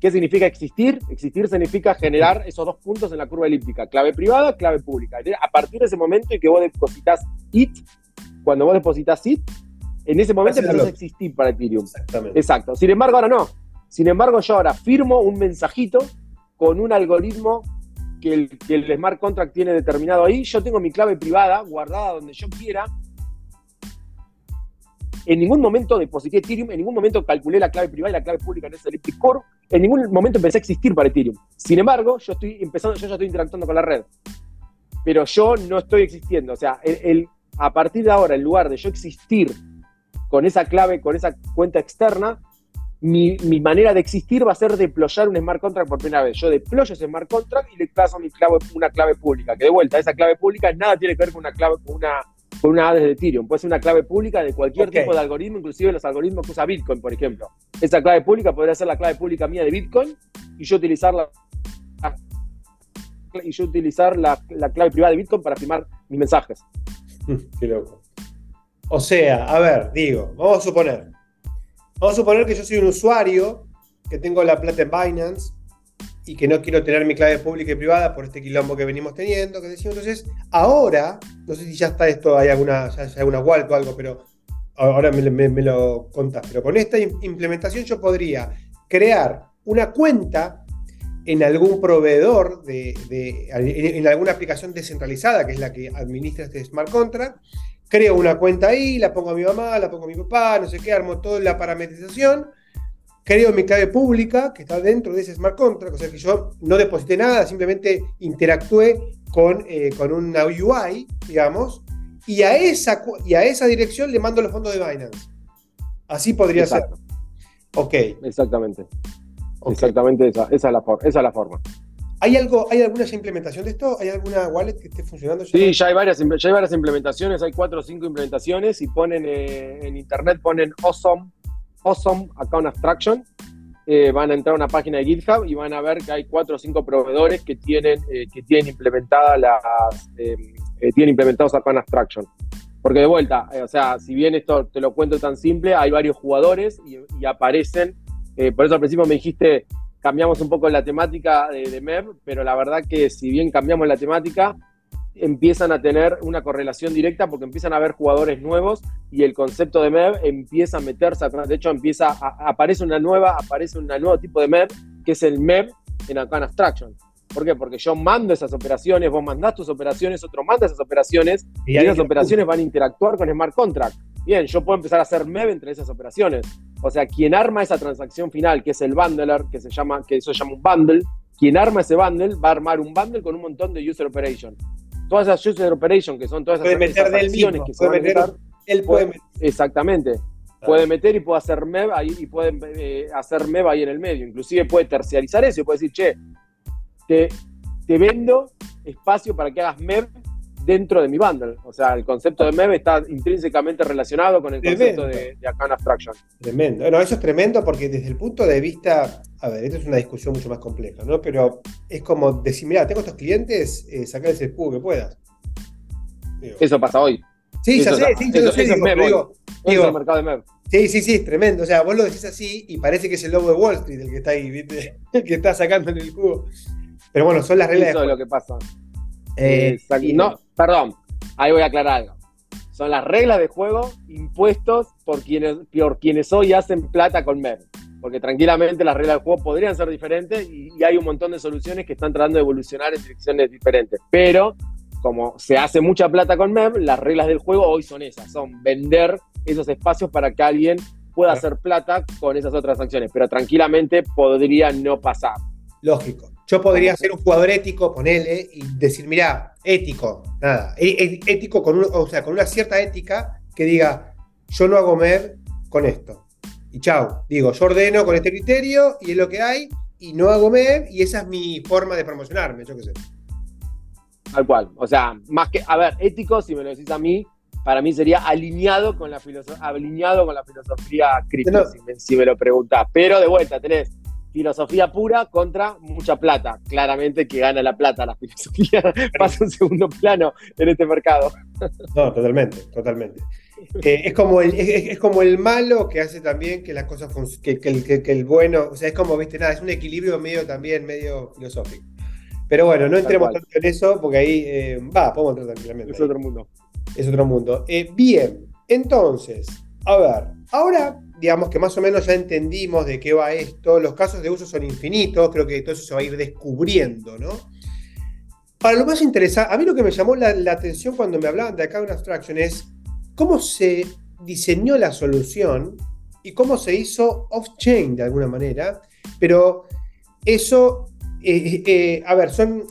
¿Qué significa existir? Existir significa generar esos dos puntos en la curva elíptica, clave privada, clave pública. A partir de ese momento en que vos depositas IT, cuando vos depositas IT, en ese momento empezás a existir para Ethereum. Exactamente. Exacto. Sin embargo, ahora no. Sin embargo, yo ahora firmo un mensajito con un algoritmo que el, smart contract tiene determinado ahí. Yo tengo mi clave privada guardada donde yo quiera. En ningún momento deposité Ethereum, en ningún momento calculé la clave privada y la clave pública en ese Elliptic Core. En ningún momento empecé a existir para Ethereum. Sin embargo, yo estoy empezando, yo ya estoy interactuando con la red. Pero yo no estoy existiendo. O sea, a partir de ahora, en lugar de yo existir con esa clave, con esa cuenta externa, mi, manera de existir va a ser deployar un smart contract por primera vez. Yo deployo ese smart contract y le paso mi clave, una clave pública. Que de vuelta, esa clave pública nada tiene que ver con una clave, con una, con una de Ethereum. Puede ser una clave pública de cualquier tipo de algoritmo, inclusive los algoritmos que usa Bitcoin, por ejemplo. Esa clave pública podría ser la clave pública mía de Bitcoin y yo utilizar la, y yo utilizar la, la clave privada de Bitcoin para firmar mis mensajes. Qué loco. O sea, a ver, digo, vamos a suponer, Vamos a suponer que yo soy un usuario que tengo la plata en Binance y que no quiero tener mi clave pública y privada por este quilombo que venimos teniendo, que decimos. Entonces, ahora, no sé si ya está esto, hay alguna, hay alguna wallet o algo, pero ahora me, lo contás. Pero con esta implementación yo podría crear una cuenta en algún proveedor, de, en, alguna aplicación descentralizada, que es la que administra este smart contract, creo una cuenta ahí, la pongo a mi mamá, la pongo a mi papá, no sé qué, armo toda la parametrización, creo mi clave pública que está dentro de ese smart contract, o sea que yo no deposité nada, simplemente interactué con, eh, con una UI, digamos, y a, esa, y a esa dirección le mando los fondos de Binance. Así podría ser. Ok. Exactamente. Exactamente esa, esa, es la esa es la forma. ¿Hay, algo, ¿Hay alguna implementación de esto? ¿Hay alguna wallet que esté funcionando? Ya? Sí, ya hay, varias, ya hay varias implementaciones, hay cuatro o cinco implementaciones y ponen eh, en internet, ponen Awesome, awesome Account Abstraction. Eh, van a entrar a una página de GitHub y van a ver que hay cuatro o cinco proveedores que tienen, eh, que tienen implementadas las, tienen implementados Account Abstraction. Porque de vuelta, o sea, si bien esto te lo cuento tan simple, hay varios jugadores y, aparecen. por eso al principio me dijiste, cambiamos un poco la temática de, MEV, pero la verdad que si bien cambiamos la temática, empiezan a tener una correlación directa porque empiezan a haber jugadores nuevos y el concepto de MEV empieza a meterse atrás. De hecho, empieza aparece una nueva, aparece un nuevo tipo de MEV, que es el MEV en Arcana Abstraction. ¿Por qué? Porque yo mando esas operaciones, vos mandás tus operaciones, otro manda esas operaciones y, esas operaciones van a interactuar con Smart Contract. Bien, yo puedo empezar a hacer MEV entre esas operaciones. O sea, quien arma esa transacción final, que es el bundler, que se llama, que eso se llama un bundle, quien arma ese bundle va a armar un bundle con un montón de user operation. Todas esas user operation, que son todas esas, meter acciones que se puede meter, él puede, meter. Exactamente. Puede meter y puede hacer MEV ahí y puede eh, hacer MEV ahí en el medio. Inclusive puede terciarizar eso y puede decir, che, te, te vendo espacio para que hagas MEV dentro de mi bundle. O sea, el concepto de MEV está intrínsecamente relacionado con el concepto de, de Abstraction. Tremendo. Bueno, eso es tremendo porque desde el punto de vista, a ver, esto es una discusión mucho más compleja, ¿no? Pero es como decir, mira, tengo estos clientes, eh, sacarles el jugo que puedas. eso pasa hoy. Sí, ya sé, sí, yo sé, digo, digo, digo, el mercado de MEV. Sí, sí, sí, es tremendo. O sea, vos lo decís así y parece que es el lobo de Wall Street el que está ahí, ¿viste? El (laughs) que está sacando en el cubo. Pero bueno, son las reglas. Eso es lo que pasa. Eh, no, perdón, ahí voy a aclarar algo. Son las reglas de juego impuestos por quienes, por quienes hoy hacen plata con MEV. Porque tranquilamente las reglas del juego podrían ser diferentes y, hay un montón de soluciones que están tratando de evolucionar en direcciones diferentes. Pero como se hace mucha plata con MEM, las reglas del juego hoy son esas, son vender esos espacios para que alguien pueda hacer plata con esas otras acciones, pero tranquilamente podría no pasar. Lógico. Yo podría ser un jugador ético, ponele, y decir, mira, ético, nada, e, e, ético con, o sea, con una cierta ética que diga, yo no hago MER con esto. Y chao, digo, yo ordeno con este criterio y es lo que hay, y no hago MER, y esa es mi forma de promocionarme, yo qué sé. Tal cual. O sea, más que, a ver, ético, si me lo decís a mí, para mí sería alineado con la, alineado con la filosofía cripto, si, me, lo preguntás. Pero de vuelta, tenés filosofía pura contra mucha plata. Claramente que gana la plata, la filosofía (laughs) pasa un segundo plano en este mercado. No, totalmente, totalmente. Eh, es, como el, es, como el malo que hace también que las cosas que, que, que, el bueno, o sea, es como, viste, nada, es un equilibrio medio también, medio filosófico. Pero bueno, no entremos tanto en eso porque ahí eh, va, podemos entrar tranquilamente. Es otro mundo. Es otro mundo. Eh, bien, entonces, a ver, ahora digamos que más o menos ya entendimos de qué va esto, los casos de uso son infinitos, creo que todo eso se va a ir descubriendo, ¿no? Para lo más interesante, a mí lo que me llamó la, atención cuando me hablaban de Account Abstraction es cómo se diseñó la solución y cómo se hizo off-chain de alguna manera, pero eso eh, eh, a ver,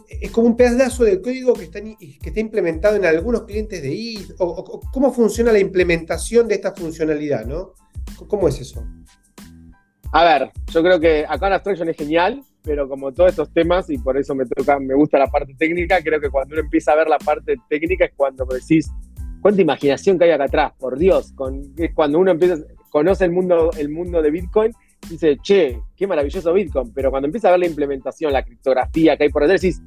es como un pedazo de código que está, implementado en algunos clientes de IT, o, cómo funciona la implementación de esta funcionalidad, ¿no? ¿Cómo es eso? A ver, yo creo que acá la abstraction es genial, pero como todos estos temas, y por eso me toca, me gusta la parte técnica, creo que cuando uno empieza a ver la parte técnica es cuando decís, cuánta imaginación que hay acá atrás, por Dios, es cuando uno empieza, conoce el mundo, el mundo de Bitcoin dice, che, qué maravilloso Bitcoin, pero cuando empieza a ver la implementación, la criptografía que hay por detrás, decís,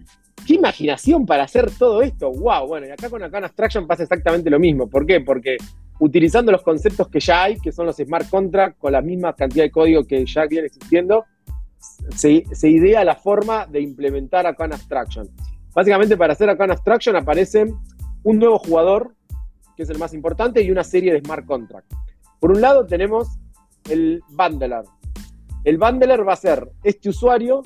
qué imaginación para hacer todo esto, wow, bueno, y acá con Arcana Abstraction pasa exactamente lo mismo, ¿por qué? Porque utilizando los conceptos que ya hay, que son los smart contracts, con la misma cantidad de código que ya viene existiendo, se, idea la forma de implementar Arcana Abstraction. Básicamente para hacer Arcana Abstraction aparece un nuevo jugador, que es el más importante, y una serie de smart contracts. Por un lado tenemos el bundler, el bundler va a ser este usuario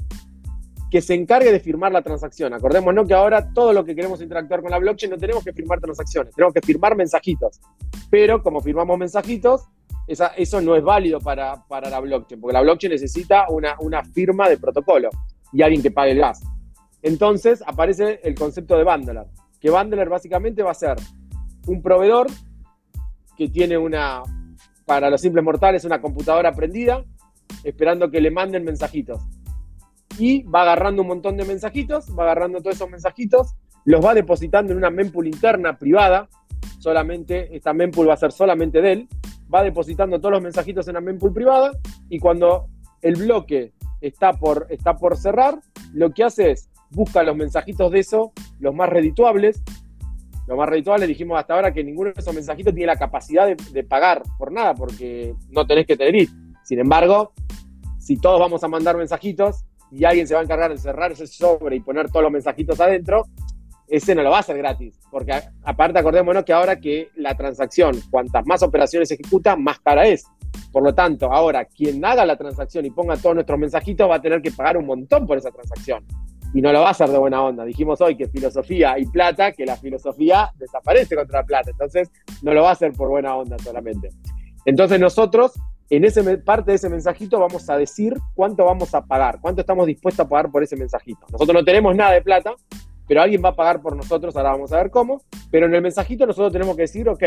que se encargue de firmar la transacción. Acordémonos que ahora todo lo que queremos interactuar con la blockchain no tenemos que firmar transacciones, tenemos que firmar mensajitos. Pero como firmamos mensajitos, eso no es válido para, la blockchain, porque la blockchain necesita una, una firma de protocolo y alguien que pague el gas. Entonces aparece el concepto de bundler, que bundler básicamente va a ser un proveedor que tiene una, para los simples mortales, una computadora prendida esperando que le manden mensajitos. Y va agarrando un montón de mensajitos, va agarrando todos esos mensajitos, los va depositando en una mempool interna privada, solamente, esta mempool va a ser solamente de él, va depositando todos los mensajitos en una mempool privada y cuando el bloque está por, está por cerrar, lo que hace es busca los mensajitos de eso, los más redituables. Los más redituables dijimos hasta ahora que ninguno de esos mensajitos tiene la capacidad de, pagar por nada, porque no tenés que tener IT. Sin embargo, si todos vamos a mandar mensajitos y alguien se va a encargar de cerrar ese sobre y poner todos los mensajitos adentro, ese no lo va a hacer gratis. Porque aparte acordémonos que ahora que la transacción, cuantas más operaciones ejecuta, más cara es. Por lo tanto, ahora quien haga la transacción y ponga todos nuestros mensajitos va a tener que pagar un montón por esa transacción. Y no lo va a hacer de buena onda. Dijimos hoy que filosofía y plata, que la filosofía desaparece contra la plata. Entonces, no lo va a hacer por buena onda solamente. Entonces nosotros en ese parte de ese mensajito vamos a decir cuánto vamos a pagar, cuánto estamos dispuestos a pagar por ese mensajito. Nosotros no tenemos nada de plata, pero alguien va a pagar por nosotros, ahora vamos a ver cómo, pero en el mensajito nosotros tenemos que decir, ok,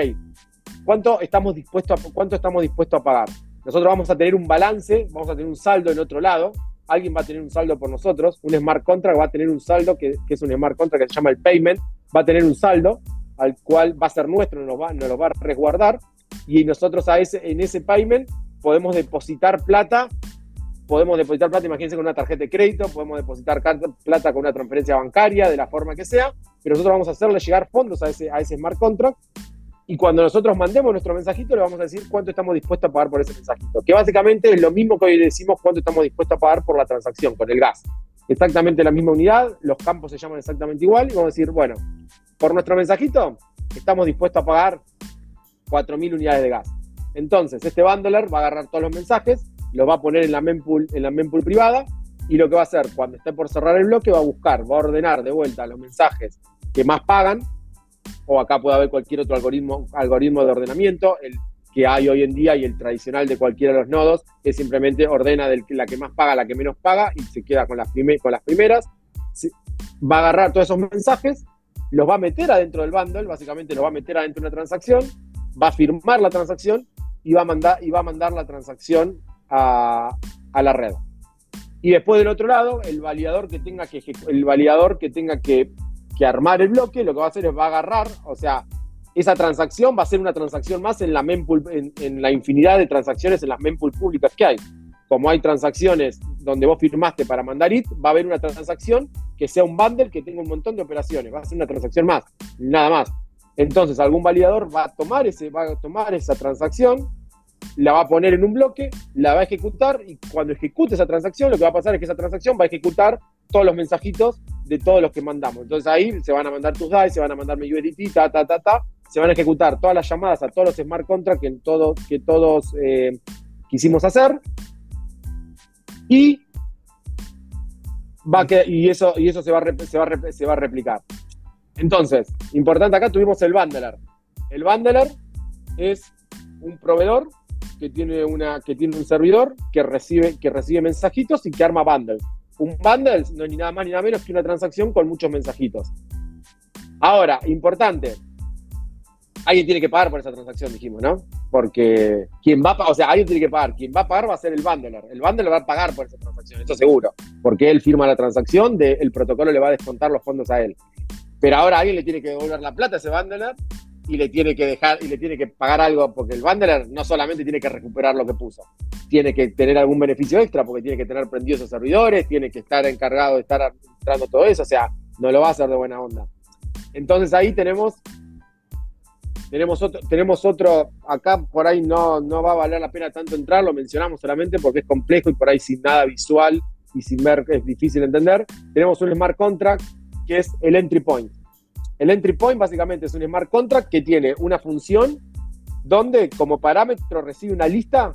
¿cuánto estamos dispuestos a, cuánto estamos dispuestos a pagar? Nosotros vamos a tener un balance, vamos a tener un saldo en otro lado, alguien va a tener un saldo por nosotros, un smart contract va a tener un saldo que, es un smart contract que se llama el payment, va a tener un saldo al cual va a ser nuestro, nos, va, nos lo va a resguardar. Y nosotros a ese, en ese payment podemos depositar plata, podemos depositar plata, imagínense, con una tarjeta de crédito, podemos depositar plata con una transferencia bancaria, de la forma que sea, pero nosotros vamos a hacerle llegar fondos a ese, a ese smart contract y cuando nosotros mandemos nuestro mensajito le vamos a decir cuánto estamos dispuestos a pagar por ese mensajito, que básicamente es lo mismo que hoy decimos cuánto estamos dispuestos a pagar por la transacción con el gas. Exactamente la misma unidad, los campos se llaman exactamente igual y vamos a decir, bueno, por nuestro mensajito estamos dispuestos a pagar 4.000 unidades de gas. Entonces, este bundler va a agarrar todos los mensajes, lo va a poner en la mempool, en la mempool privada y lo que va a hacer cuando esté por cerrar el bloque va a buscar, va a ordenar de vuelta los mensajes que más pagan, o acá puede haber cualquier otro algoritmo, algoritmo de ordenamiento, el que hay hoy en día y el tradicional de cualquiera de los nodos, es simplemente ordena de la que más paga a la que menos paga y se queda con las, primeras. Va a agarrar todos esos mensajes, los va a meter adentro del bundle, básicamente los va a meter adentro de una transacción, va a firmar la transacción y va a mandar, y va a mandar la transacción a, la red. Y después del otro lado, el validador que tenga que, el validador que, tenga que, armar el bloque, lo que va a hacer es va a agarrar, o sea, esa transacción va a ser una transacción más en la mempool, en, la infinidad de transacciones en las mempool públicas que hay. Como hay transacciones donde vos firmaste para mandar IT, va a haber una transacción que sea un bundle que tenga un montón de operaciones, va a ser una transacción más, nada más. Entonces, algún validador va a tomar, ese, va a tomar esa transacción, la va a poner en un bloque, la va a ejecutar y cuando ejecute esa transacción, lo que va a pasar es que esa transacción va a ejecutar todos los mensajitos de todos los que mandamos. Entonces ahí se van a mandar tus DAI, se van a mandar mi USDT, ta, ta, ta, ta, se van a ejecutar todas las llamadas a todos los smart contracts que, todo, que todos eh, quisimos hacer y, va y, eso, y eso se va, se, va, se va a replicar. Entonces, importante acá tuvimos el bundler. El bundler es un proveedor que tiene, una, que tiene un servidor que recibe, que recibe mensajitos y que arma bundles. Un bundle no es ni nada más ni nada menos que una transacción con muchos mensajitos. Ahora, importante, alguien tiene que pagar por esa transacción, dijimos, ¿no? Porque quien va a o sea, alguien tiene que pagar. Quien va a pagar va a ser el bundler. El bundler va a pagar por esa transacción, eso seguro. Porque él firma la transacción, el protocolo le va a descontar los fondos a él. Pero ahora alguien le tiene que devolver la plata a ese bundler y le tiene que dejar y le tiene que pagar algo porque el bundler no solamente tiene que recuperar lo que puso, tiene que tener algún beneficio extra porque tiene que tener prendidos esos servidores, tiene que estar encargado de estar administrando todo eso, o sea, no lo va a hacer de buena onda. Entonces ahí tenemos tenemos otro, tenemos otro acá por ahí no, no va a valer la pena tanto entrar, lo mencionamos solamente porque es complejo y por ahí sin nada visual y sin ver es difícil entender. Tenemos un smart contract que es el entry point. El entry point básicamente es un smart contract que tiene una función donde como parámetro recibe una lista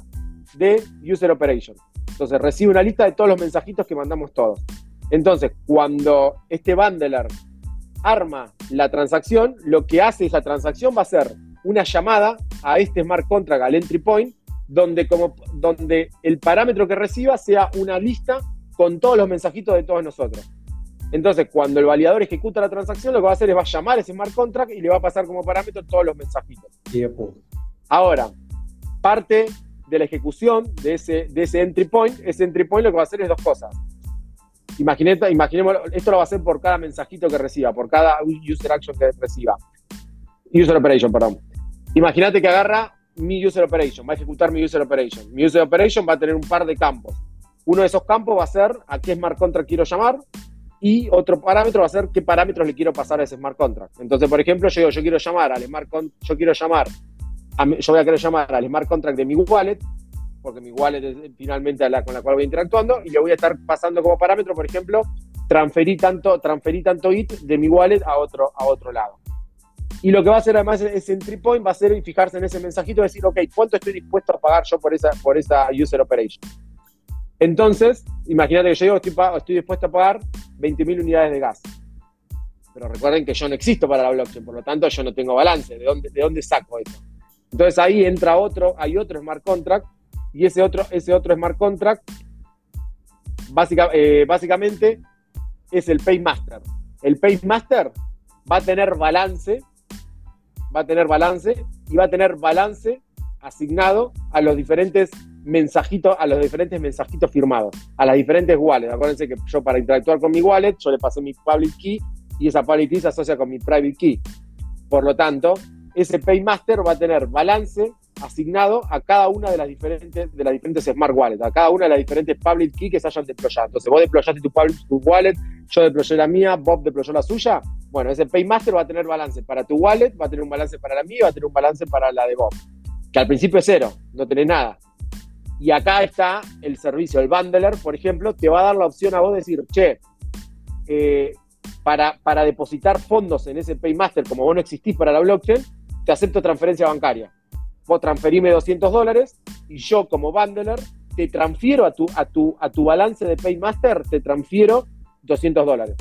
de user operation. Entonces recibe una lista de todos los mensajitos que mandamos todos. Entonces, cuando este bundler arma la transacción, lo que hace esa transacción va a ser una llamada a este smart contract, al entry point, donde, como, donde el parámetro que reciba sea una lista con todos los mensajitos de todos nosotros. Entonces, cuando el validador ejecuta la transacción, lo que va a hacer es va a llamar ese smart contract y le va a pasar como parámetro todos los mensajitos. Ahora, parte de la ejecución de ese, de ese entry point, ese entry point lo que va a hacer es dos cosas. imaginemos, esto lo va a hacer por cada mensajito que reciba, por cada user action que reciba. User operation, perdón. Imagínate que agarra mi user operation, va a ejecutar mi user operation. Mi user operation va a tener un par de campos. Uno de esos campos va a ser a qué smart contract quiero llamar y otro parámetro va a ser qué parámetros le quiero pasar a ese smart contract. Entonces, por ejemplo, yo digo, yo quiero llamar al smart yo quiero llamar, yo voy a querer llamar al smart contract de mi wallet, porque mi wallet es finalmente la con la cual voy interactuando, y le voy a estar pasando como parámetro, por ejemplo, transferir tanto, transferir tanto IT de mi wallet a otro, a otro lado. Y lo que va a hacer además ese entry point va a ser fijarse en ese mensajito y decir, ok, ¿cuánto estoy dispuesto a pagar yo por esa, por esa user operation? Entonces, imagínate que yo digo, estoy dispuesto a pagar 20.000 unidades de gas. Pero recuerden que yo no existo para la blockchain, por lo tanto yo no tengo balance. ¿De dónde, de dónde saco eso? Entonces ahí entra otro, hay otro smart contract y ese otro, ese otro smart contract eh, básicamente es el Paymaster. El Paymaster va a tener balance, va a tener balance y va a tener balance asignado a los diferentes mensajitos, a los diferentes mensajitos firmados, a las diferentes wallets. Acuérdense que yo para interactuar con mi wallet, yo le pasé mi public key y esa public key se asocia con mi private key. Por lo tanto, ese Paymaster va a tener balance asignado a cada una de las diferentes, de las diferentes smart wallets, a cada una de las diferentes public key que se hayan deployado. Entonces, vos deployaste tu, public, tu wallet, yo deployé la mía, Bob deployó la suya. Bueno, ese Paymaster va a tener balance para tu wallet, va a tener un balance para la mía, va a tener un balance para la de Bob. Que al principio es cero, no tenés nada. Y acá está el servicio, el bundler, por ejemplo, te va a dar la opción a vos de decir, che, eh, para, para depositar fondos en ese Paymaster, como vos no existís para la blockchain, te acepto transferencia bancaria. Vos transferime 200 dólares y yo como bundler te transfiero a tu, a tu, a tu balance de Paymaster, te transfiero 200 dólares.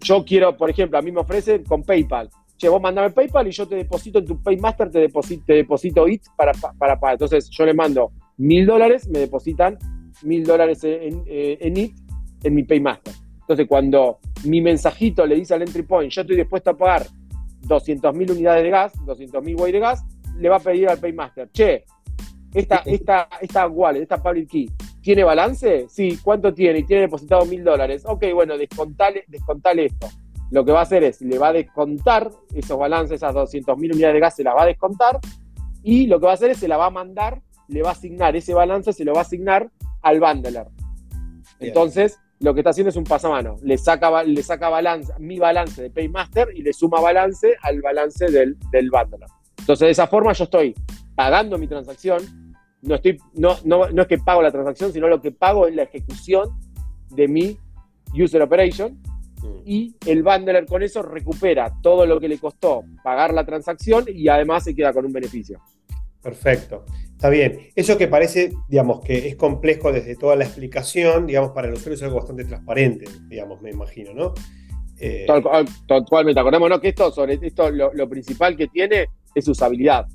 Yo quiero, por ejemplo, a mí me ofrecen con PayPal. Che, vos mandame PayPal y yo te deposito en tu Paymaster, te deposito, te deposito IT para, para pagar. Entonces yo le mando mil dólares, me depositan mil dólares en, eh, en IT en mi Paymaster. Entonces cuando mi mensajito le dice al entry point, yo estoy dispuesto a pagar 200.000 unidades de gas, 200.000 way de gas, le va a pedir al Paymaster, che, esta, esta, esta wallet, esta public key, ¿tiene balance? Sí, ¿cuánto tiene? Y tiene depositado mil dólares. Ok, bueno, descontale, descontale esto. Lo que va a hacer es, le va a descontar esos balances, esas 200.000 unidades de gas, se las va a descontar y lo que va a hacer es, se la va a mandar, le va a asignar ese balance, se lo va a asignar al bundler. Entonces, lo que está haciendo es un pasamano. Le saca, le saca balance, mi balance de Paymaster y le suma balance al balance del, del bundler. Entonces, de esa forma yo estoy pagando mi transacción. No, estoy, no, no, no es que pago la transacción, sino lo que pago es la ejecución de mi user operation. Mm. Y el bundler con eso recupera todo lo que le costó pagar la transacción y además se queda con un beneficio. Perfecto. Está bien. Eso que parece, digamos, que es complejo desde toda la explicación, digamos, para el usuario es algo bastante transparente, digamos, me imagino, ¿no? Eh... Totalmente. Acordémonos que esto, sobre esto, lo, lo, principal que tiene es usabilidad.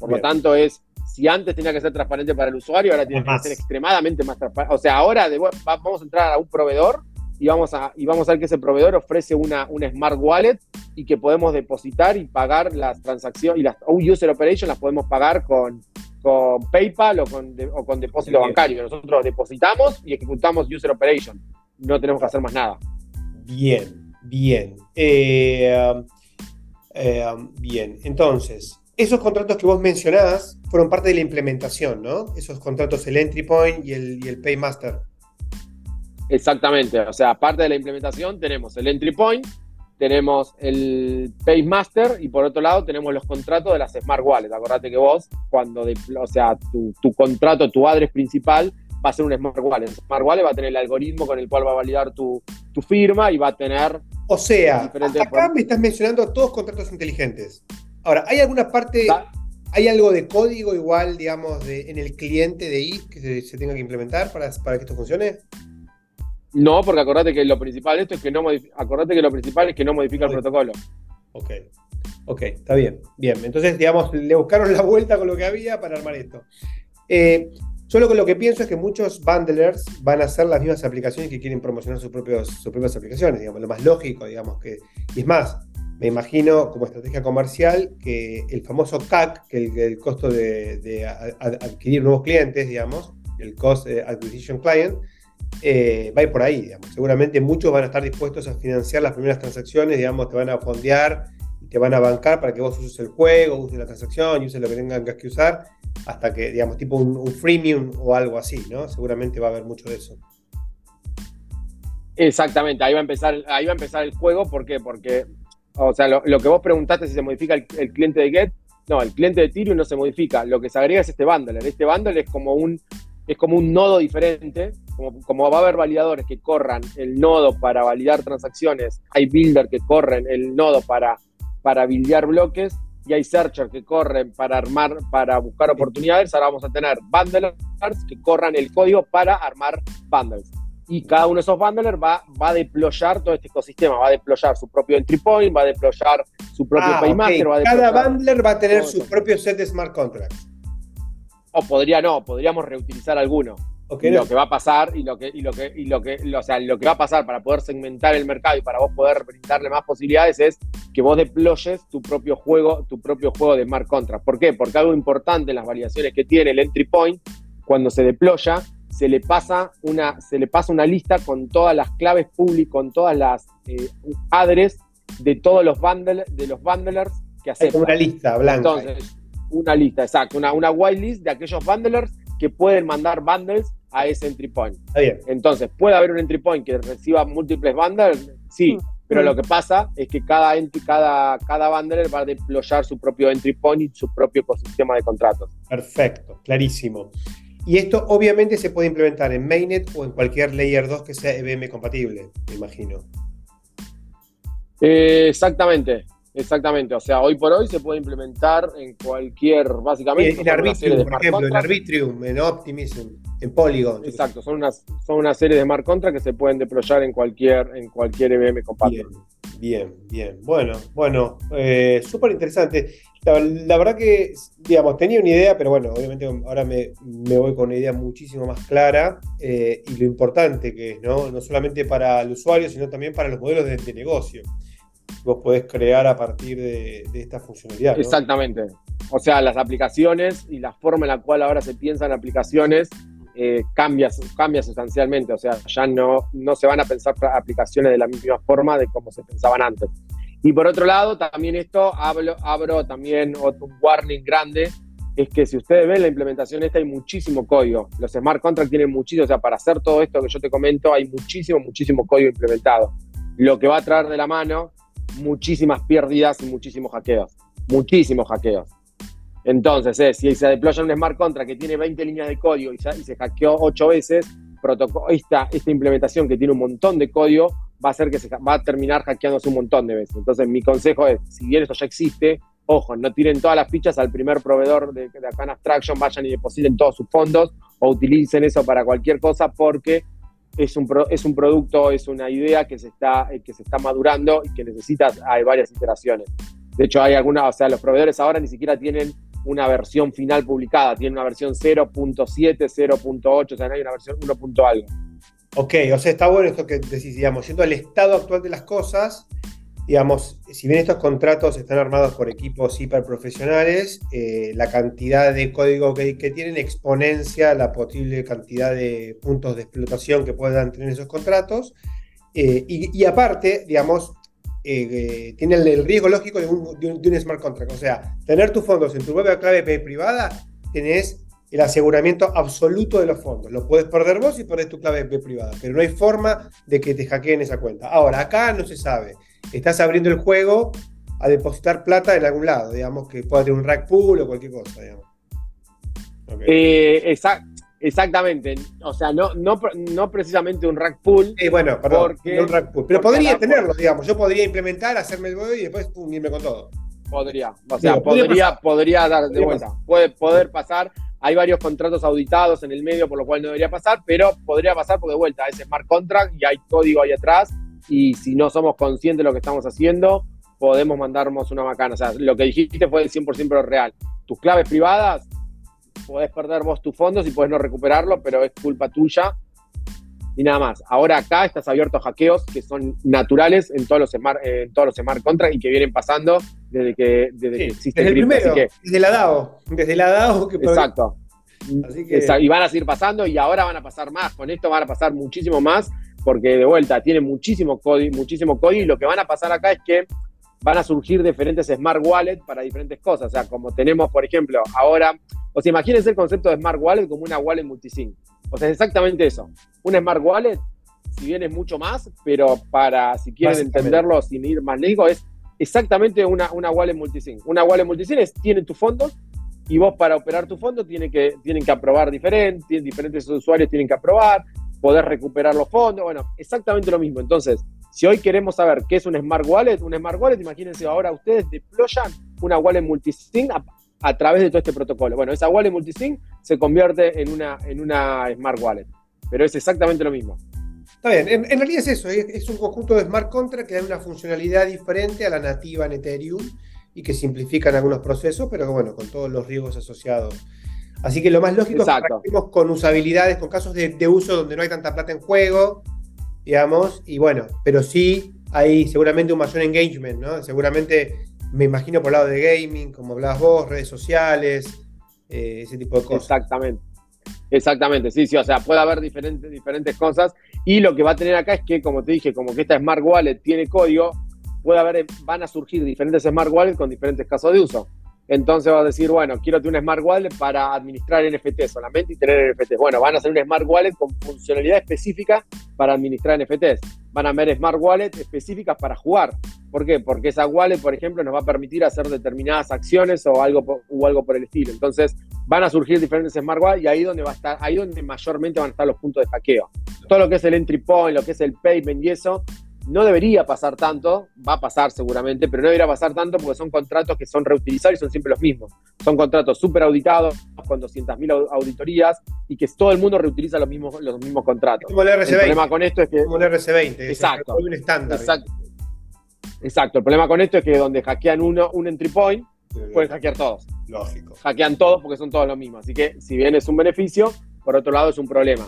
Por lo tanto, es, si antes tenía que ser transparente para el usuario, ahora tiene que ser extremadamente más transparente. O sea, ahora vamos a entrar a un proveedor y vamos a, y vamos a ver que ese proveedor ofrece una, una smart wallet y que podemos depositar y pagar las transacciones y las user operation las podemos pagar con, con PayPal o con, o con depósito bancario. Nosotros depositamos y ejecutamos user operation. No tenemos que hacer más nada. Bien, bien. Eh, eh, bien, entonces, esos contratos que vos mencionás fueron parte de la implementación, ¿no? Esos contratos, el entry point y el, y el paymaster. Exactamente, o sea, parte de la implementación tenemos el entry point, tenemos el paymaster y por otro lado tenemos los contratos de las smart wallets. Acordate que vos, cuando, o sea, tu, tu contrato, tu address principal va a ser un smart wallet. Smart wallet va a tener el algoritmo con el cual va a validar tu, tu firma y va a tener... O sea, acá me estás mencionando todos contratos inteligentes. Ahora, ¿hay alguna parte, hay algo de código igual, digamos, de, en el cliente de IT que se, tenga que implementar para, para, que esto funcione? No, porque acordate que lo principal de esto es que no acordate que lo principal es que no modifica el protocolo. Ok. Ok, está bien. Bien. Entonces, digamos, le buscaron la vuelta con lo que había para armar esto. Eh, yo lo, lo que pienso es que muchos bundlers van a hacer las mismas aplicaciones que quieren promocionar sus, propios, sus propias aplicaciones, digamos, lo más lógico, digamos, que. Y es más, me imagino como estrategia comercial que el famoso CAC, que el, el costo de, de, adquirir nuevos clientes, digamos, el Cost Acquisition Client, eh, va a ir por ahí, digamos. Seguramente muchos van a estar dispuestos a financiar las primeras transacciones, digamos, te van a fondear te van a bancar para que vos uses el juego, uses la transacción uses lo que tengan que usar, hasta que, digamos, tipo un, un freemium o algo así, ¿no? Seguramente va a haber mucho de eso. Exactamente, ahí va a empezar, ahí va a empezar el juego, ¿por qué? Porque o sea, lo, que vos preguntaste si se modifica el, el, cliente de Get, no, el cliente de Ethereum no se modifica. Lo que se agrega es este bundler. Este bundler es como un, es como un nodo diferente. Como, como va a haber validadores que corran el nodo para validar transacciones, hay builder que corren el nodo para, para buildear bloques y hay searcher que corren para armar, para buscar oportunidades. Ahora vamos a tener bundlers que corran el código para armar bundles y cada uno de esos bundlers va, va a deployar todo este ecosistema, va a deployar su propio entry point, va a deployar su propio ah, paymaster. Okay. cada bundler va a tener su propio set de smart contracts. O podría no, podríamos reutilizar alguno. Okay, lo no. que va a pasar y lo que y lo que y lo que o sea, lo que va a pasar para poder segmentar el mercado y para vos poder brindarle más posibilidades es que vos deployes tu propio juego, tu propio juego de smart contracts. ¿Por qué? Porque algo importante en las variaciones que tiene el entry point cuando se deploya se le pasa una, se le pasa una lista con todas las claves públicas, con todas las eh, adres de todos los bundles, de los bundlers que hacen. Una lista blanca. Entonces, una lista, exacto, una, una whitelist de aquellos bundlers que pueden mandar bundles a ese entry point. Está bien. Entonces, ¿puede haber un entry point que reciba múltiples bundles? Sí, mm. pero mm. lo que pasa es que cada, entry, cada, cada bundler va a deployar su propio entry point y su propio ecosistema de contratos. Perfecto, clarísimo. Y esto obviamente se puede implementar en Mainnet o en cualquier Layer 2 que sea EVM compatible, me imagino. Eh, exactamente. Exactamente, o sea, hoy por hoy se puede implementar en cualquier, básicamente. En, Arbitrium, por ejemplo, en Arbitrium, en Optimism, en Polygon. Exacto, son unas, son una serie de smart contracts que se pueden deployar en cualquier, en cualquier EVM compatible. Bien, bien, Bueno, bueno, eh, súper interesante. La, verdad que, digamos, tenía una idea, pero bueno, obviamente ahora me, voy con una idea muchísimo más clara eh, y lo importante que es, ¿no? No solamente para el usuario, sino también para los modelos de, negocio. Vos podés crear a partir de, esta funcionalidad. Exactamente. O sea, las aplicaciones y la forma en la cual ahora se piensan aplicaciones eh, cambia, cambia sustancialmente. O sea, ya no, no se van a pensar aplicaciones de la misma forma de como se pensaban antes. Y por otro lado, también esto abro, abro también otro warning grande, es que si ustedes ven la implementación esta hay muchísimo código. Los smart contracts tienen muchísimo, o sea, para hacer todo esto que yo te comento hay muchísimo, muchísimo código implementado. Lo que va a traer de la mano muchísimas pérdidas y muchísimos hackeos. Muchísimos hackeos. Entonces, eh, si se deploya un smart contract que tiene 20 líneas de código y, se hackeó 8 veces, esta, esta implementación que tiene un montón de código va a hacer que se va a terminar hackeándose un montón de veces. Entonces, mi consejo es, si bien esto ya existe, ojo, no tiren todas las fichas al primer proveedor de, de acá Abstraction, vayan y depositen todos sus fondos o utilicen eso para cualquier cosa porque es un, es un producto, es una idea que se, está, que se está madurando y que necesita hay varias iteraciones. De hecho, hay algunas, o sea, los proveedores ahora ni siquiera tienen una versión final publicada, tiene una versión 0.7, 0.8, o sea, no hay una versión 1. algo. Ok, o sea, está bueno esto que decís, digamos, siendo el estado actual de las cosas, digamos, si bien estos contratos están armados por equipos hiperprofesionales, eh, la cantidad de código que, tienen exponencia la posible cantidad de puntos de explotación que puedan tener esos contratos. Eh, y, aparte, digamos, eh, tiene el, riesgo lógico de un, smart contract. O sea, tener tus fondos en tu web clave privada, tenés el aseguramiento absoluto de los fondos. Lo puedes perder vos y perdés tu clave privada, pero no hay forma de que te hackeen esa cuenta. Ahora, acá no se sabe. Estás abriendo el juego a depositar plata en algún lado, digamos, que pueda tener un rack pool o cualquier cosa, digamos. Eh. Exactamente, o sea, no, no, no precisamente un rack pool. Sí, bueno, perdón, porque, un rack pool. Pero podría tenerlo, digamos. Yo podría implementar, hacerme el huevo y después pum, irme con todo. Podría, o sea, podría, podría, dar de vuelta. Puede poder pasar. Hay varios contratos auditados en el medio, por lo cual no debería pasar, pero podría pasar porque de vuelta es smart contract y hay código ahí atrás. Y si no somos conscientes de lo que estamos haciendo, podemos mandarnos una macana. O sea, lo que dijiste fue el 100% real. Tus claves privadas podés perder vos tus fondos y podés no recuperarlo, pero es culpa tuya y nada más. Ahora acá estás abierto a hackeos que son naturales en todos los smart, en todos los smart contracts y que vienen pasando desde que, desde existe desde el primero, desde la DAO, desde la DAO que Exacto. Y van a seguir pasando y ahora van a pasar más. Con esto van a pasar muchísimo más porque de vuelta tiene muchísimo código, muchísimo código y lo que van a pasar acá es que van a surgir diferentes smart wallets para diferentes cosas. O sea, como tenemos, por ejemplo, ahora o sea, imagínense el concepto de Smart Wallet como una wallet multisync. O sea, es exactamente eso. Un Smart Wallet, si bien es mucho más, pero para, si quieren entenderlo sin ir más lejos, es exactamente una, una wallet multisync. Una wallet multisync es, tiene tus fondos y vos para operar tu fondo tienen que, tienen que aprobar diferentes, diferentes usuarios tienen que aprobar, poder recuperar los fondos, bueno, exactamente lo mismo. Entonces, si hoy queremos saber qué es un Smart Wallet, un Smart Wallet, imagínense ahora ustedes deployan una wallet multisync a través de todo este protocolo. Bueno, esa wallet multisync se convierte en una, en una smart wallet, pero es exactamente lo mismo. Está bien, en, realidad es eso, es, un conjunto de smart contracts que dan una funcionalidad diferente a la nativa en Ethereum y que simplifican algunos procesos, pero bueno, con todos los riesgos asociados. Así que lo más lógico es que con usabilidades, con casos de, de, uso donde no hay tanta plata en juego, digamos, y bueno, pero sí hay seguramente un mayor engagement, ¿no? Seguramente me imagino por el lado de gaming, como hablabas vos, redes sociales, eh, ese tipo de cosas. Exactamente. Exactamente, sí, sí, o sea, puede haber diferentes, diferentes cosas y lo que va a tener acá es que, como te dije, como que esta Smart Wallet tiene código, puede haber, van a surgir diferentes Smart Wallet con diferentes casos de uso. Entonces va a decir, bueno, quiero tener un Smart Wallet para administrar NFT solamente y tener NFTs. Bueno, van a hacer un Smart Wallet con funcionalidad específica para administrar NFTs. Van a ver Smart Wallet específicas para jugar. ¿Por qué? Porque esa wallet, por ejemplo, nos va a permitir hacer determinadas acciones o algo, o algo por el estilo. Entonces, van a surgir diferentes Smart Wallet y ahí donde va a estar, ahí donde mayormente van a estar los puntos de hackeo. Todo lo que es el entry point, lo que es el payment y eso, no debería pasar tanto, va a pasar seguramente, pero no debería pasar tanto porque son contratos que son reutilizables y son siempre los mismos. Son contratos súper auditados con 200.000 auditorías y que todo el mundo reutiliza los mismos, los mismos contratos. Como el RC20. El problema con esto es que... Como el RC20. Exacto. un estándar. Exacto. Exacto. El problema con esto es que donde hackean uno, un entry point, pueden hackear todos. Lógico. Hackean todos porque son todos los mismos. Así que si bien es un beneficio, por otro lado es un problema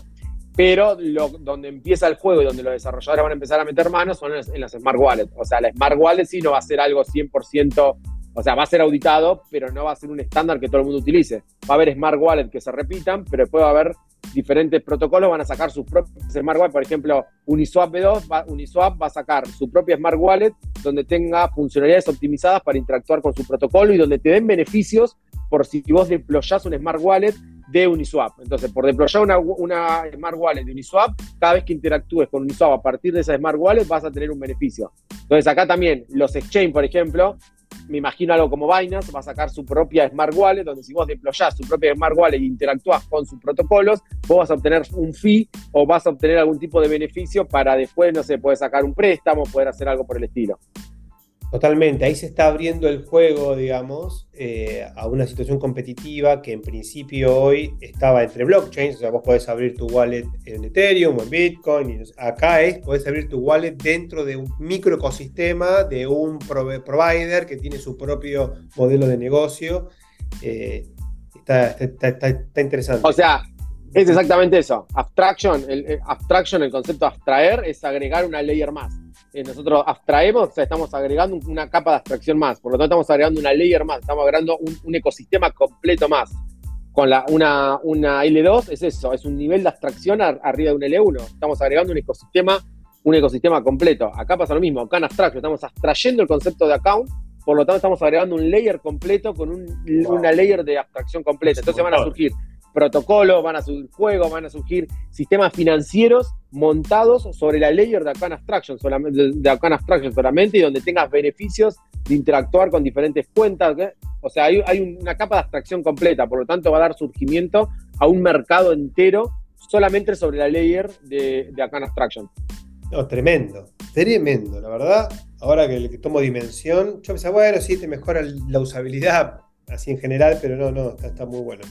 pero donde empieza el juego y donde los desarrolladores van a empezar a meter manos son en las, Smart Wallets. O sea, la Smart Wallet sí no va a ser algo 100%, o sea, va a ser auditado, pero no va a ser un estándar que todo el mundo utilice. Va a haber Smart Wallet que se repitan, pero después va a haber diferentes protocolos, van a sacar sus propios Smart Wallet. Por ejemplo, Uniswap B2, va, Uniswap va a sacar su propia Smart Wallet donde tenga funcionalidades optimizadas para interactuar con su protocolo y donde te den beneficios por si vos deployás un Smart Wallet de Uniswap. Entonces, por deployar una, Smart Wallet de Uniswap, cada vez que interactúes con Uniswap a partir de esa Smart Wallet vas a tener un beneficio. Entonces, acá también los exchange, por ejemplo, me imagino algo como Binance, va a sacar su propia Smart Wallet, donde si vos deployás su propia Smart Wallet e interactúas con sus protocolos, vos vas a obtener un fee o vas a obtener algún tipo de beneficio para después, no sé, poder sacar un préstamo, poder hacer algo por el estilo. Totalmente, ahí se está abriendo el juego, digamos, eh, a una situación competitiva que en principio hoy estaba entre blockchains, o sea, vos podés abrir tu wallet en Ethereum o en Bitcoin, y acá es, podés abrir tu wallet dentro de un microecosistema de un provider que tiene su propio modelo de negocio. Eh, está, interesante. O sea, es exactamente eso. Abstraction, el, abstraction, el concepto de abstraer es agregar una layer más. Eh, nosotros abstraemos, o sea, estamos agregando una capa de abstracción más, por lo tanto estamos agregando una layer más, estamos agregando un, ecosistema completo más. Con la, una, una, L2 es eso, es un nivel de abstracción arriba de un L1, estamos agregando un ecosistema, un ecosistema completo. Acá pasa lo mismo, acá en abstracto estamos abstrayendo el concepto de account, por lo tanto estamos agregando un layer completo con una layer de abstracción completa. Entonces van a surgir protocolos, van a surgir juegos, van a surgir sistemas financieros montados sobre la layer de Arcana Abstraction, solamente, de Abstraction solamente y donde tengas beneficios de interactuar con diferentes cuentas. O sea, hay, una capa de abstracción completa, por lo tanto va a dar surgimiento a un mercado entero solamente sobre la layer de, de Arcana Abstraction. No, tremendo, tremendo, la verdad. Ahora que tomo dimensión, yo pensaba, bueno, sí, te mejora la usabilidad así en general, pero no, no, está muy bueno.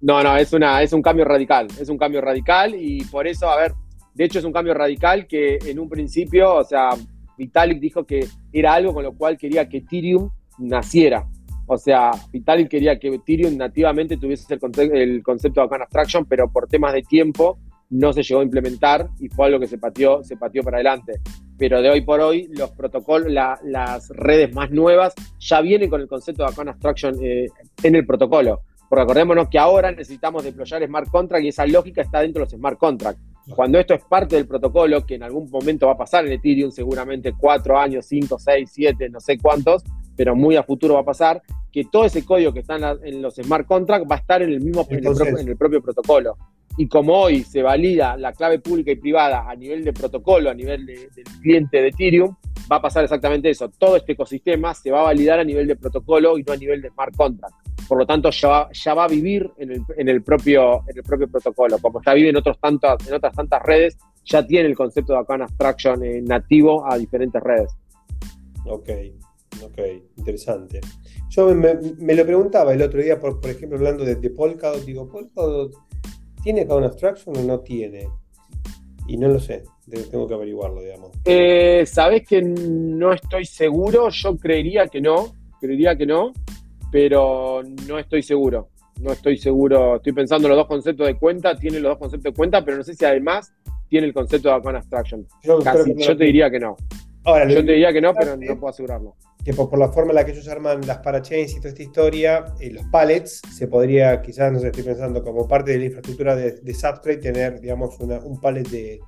No, no, es, una, es un cambio radical, es un cambio radical y por eso, a ver, de hecho es un cambio radical que en un principio, o sea, Vitalik dijo que era algo con lo cual quería que Ethereum naciera. O sea, Vitalik quería que Ethereum nativamente tuviese el, concepto de Arcana Abstraction, pero por temas de tiempo no se llegó a implementar y fue algo que se pateó, se pateó para adelante. Pero de hoy por hoy, los protocolos, las redes más nuevas ya vienen con el concepto de Arcana Abstraction eh, en el protocolo. Porque acordémonos que ahora necesitamos deployar smart contract y esa lógica está dentro de los smart contracts. Cuando esto es parte del protocolo, que en algún momento va a pasar en Ethereum, seguramente cuatro años, cinco, seis, siete, no sé cuántos, pero muy a futuro va a pasar, que todo ese código que está en, los smart contracts va a estar en el mismo en el, propio, protocolo. Y como hoy se valida la clave pública y privada a nivel de protocolo, a nivel del cliente de Ethereum, va a pasar exactamente eso. Todo este ecosistema se va a validar a nivel de protocolo y no a nivel de smart contract por lo tanto ya va, ya va a vivir en el, en el, propio, en el propio protocolo. Como ya vive en, otros tantos, en otras tantas redes, ya tiene el concepto de Arcana Abstraction eh, nativo a diferentes redes. Ok, ok, interesante. Yo me, lo preguntaba el otro día, por, por ejemplo, hablando de, de Polkadot, digo, ¿Polkadot tiene Arcana Abstraction o no tiene? Y no lo sé, tengo que averiguarlo, digamos. Eh, Sabes que no estoy seguro, yo creería que no, creería que no pero no estoy seguro. No estoy seguro. Estoy pensando los dos conceptos de cuenta, tiene los dos conceptos de cuenta, pero no sé si además tiene el concepto de Arcana Abstraction. Yo, yo te diría que no. Ahora, yo te diría que no, pero no puedo asegurarlo. Que por, la forma en la que ellos arman las parachains y toda esta historia, eh, los pallets, se podría, quizás, no sé, estoy pensando, como parte de la infraestructura de, de Substrate, tener, digamos, un pallet de,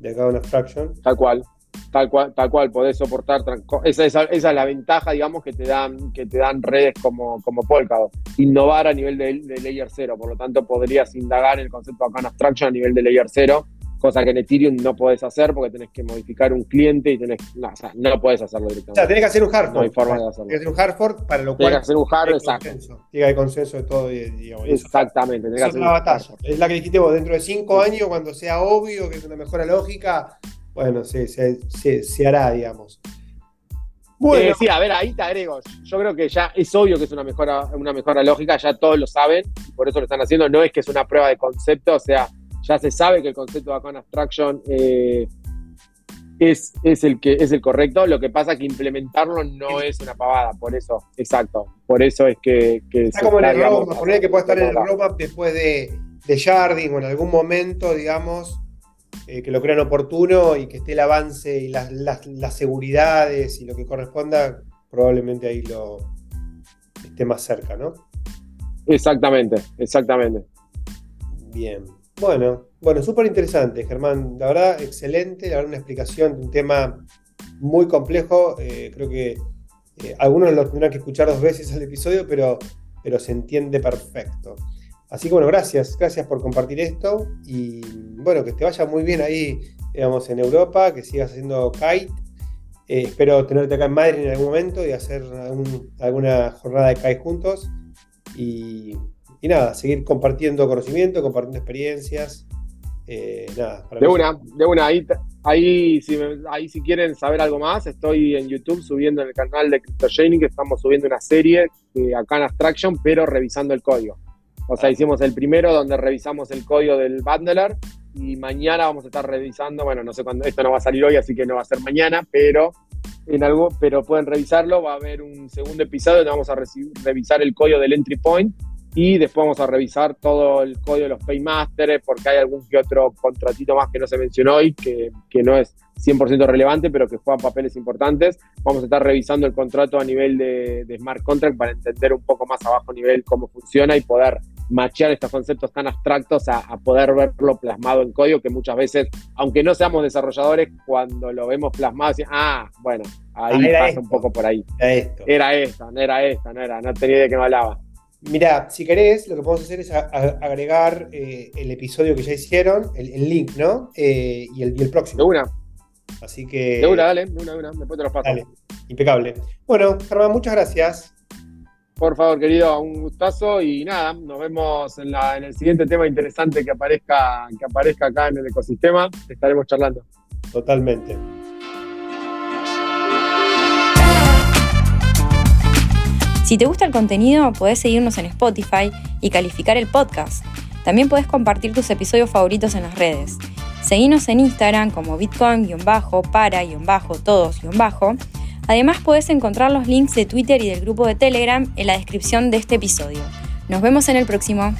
de Abstraction. Tal cual tal cual, tal cual podés soportar. Esa, esa, esa, es la ventaja, digamos, que te dan, que te dan redes como, como Polkadot. Innovar a nivel de, layer 0. Por lo tanto, podrías indagar el concepto acá en abstraction a nivel de layer 0, cosa que en Ethereum no podés hacer porque tenés que modificar un cliente y tenés. No, o sea, no podés hacerlo directamente. O sea, tenés que hacer un hard No hay forma de hacerlo. Tienes que hacer un hard fork para lo cual. Tienes que hacer un hard, exacto. Consenso. Que haber consenso de todo. Digamos, Exactamente. es una batalla. Es la que dijiste vos, dentro de cinco años, cuando sea obvio que es una mejora lógica bueno, se, se, hará, digamos. Bueno. Eh, sí, a ver, ahí te agrego. Yo creo que ya es obvio que es una mejora, una mejora lógica, ya todos lo saben, por eso lo están haciendo. No es que es una prueba de concepto, o sea, ya se sabe que el concepto de Account Abstraction eh, es, es, el que es el correcto. Lo que pasa es que implementarlo no es una pavada, por eso, exacto. Por eso es que. está como en el roadmap, poner que puede estar en el roadmap después de, de Jardín o en algún momento, digamos, eh, que lo crean oportuno y que esté el avance y las, las, seguridades y lo que corresponda, probablemente ahí lo esté más cerca, ¿no? Exactamente, exactamente. Bien. Bueno, bueno, súper interesante, Germán. La verdad, excelente. La verdad, una explicación de un tema muy complejo. Eh, creo que eh, algunos lo tendrán que escuchar dos veces al episodio, pero, pero se entiende perfecto. Así que bueno, gracias, gracias por compartir esto y bueno, que te vaya muy bien ahí, digamos, en Europa, que sigas haciendo kite. Eh, espero tenerte acá en Madrid en algún momento y hacer alguna jornada de kite juntos. Y y nada, seguir compartiendo conocimiento, compartiendo experiencias. Eh, nada, de una, de una, ahí, ahí, si ahí si quieren saber algo más, estoy en YouTube subiendo en el canal de CryptoGenie que estamos subiendo una serie de acá en Abstraction, pero revisando el código. O sea, hicimos el primero donde revisamos el código del bundler y mañana vamos a estar revisando, bueno, no sé cuándo, esto no va a salir hoy, así que no va a ser mañana, pero en algo, pero pueden revisarlo, va a haber un segundo episodio donde vamos a revisar el código del entry point y después vamos a revisar todo el código de los paymasters porque hay algún que otro contratito más que no se mencionó hoy que, que no es 100% relevante pero que juegan papeles importantes. Vamos a estar revisando el contrato a nivel de, smart contract para entender un poco más a nivel cómo funciona y poder machear estos conceptos tan abstractos a, poder verlo plasmado en código que muchas veces, aunque no seamos desarrolladores, cuando lo vemos plasmado, decimos, ah, bueno, ahí ah, pasa un poco por ahí. Era, esto. era esta, no era esta, no era, no tenía idea de qué me hablaba. Mira, si querés, lo que podemos hacer es agregar eh, el episodio que ya hicieron, el, link, ¿no? Eh, y, el, próximo. De una. Así que. De una, dale, de una, de una. Después te lo paso. Dale, impecable. Bueno, Germán, muchas gracias. Por favor, querido, un gustazo y nada, nos vemos en, en el siguiente tema interesante que aparezca, que aparezca acá en el ecosistema. Estaremos charlando. Totalmente. Si te gusta el contenido, podés seguirnos en Spotify y calificar el podcast. También podés compartir tus episodios favoritos en las redes. Seguinos en Instagram como bitcoin-para-todos-. Además podés encontrar los links de Twitter y del grupo de Telegram en la descripción de este episodio. Nos vemos en el próximo.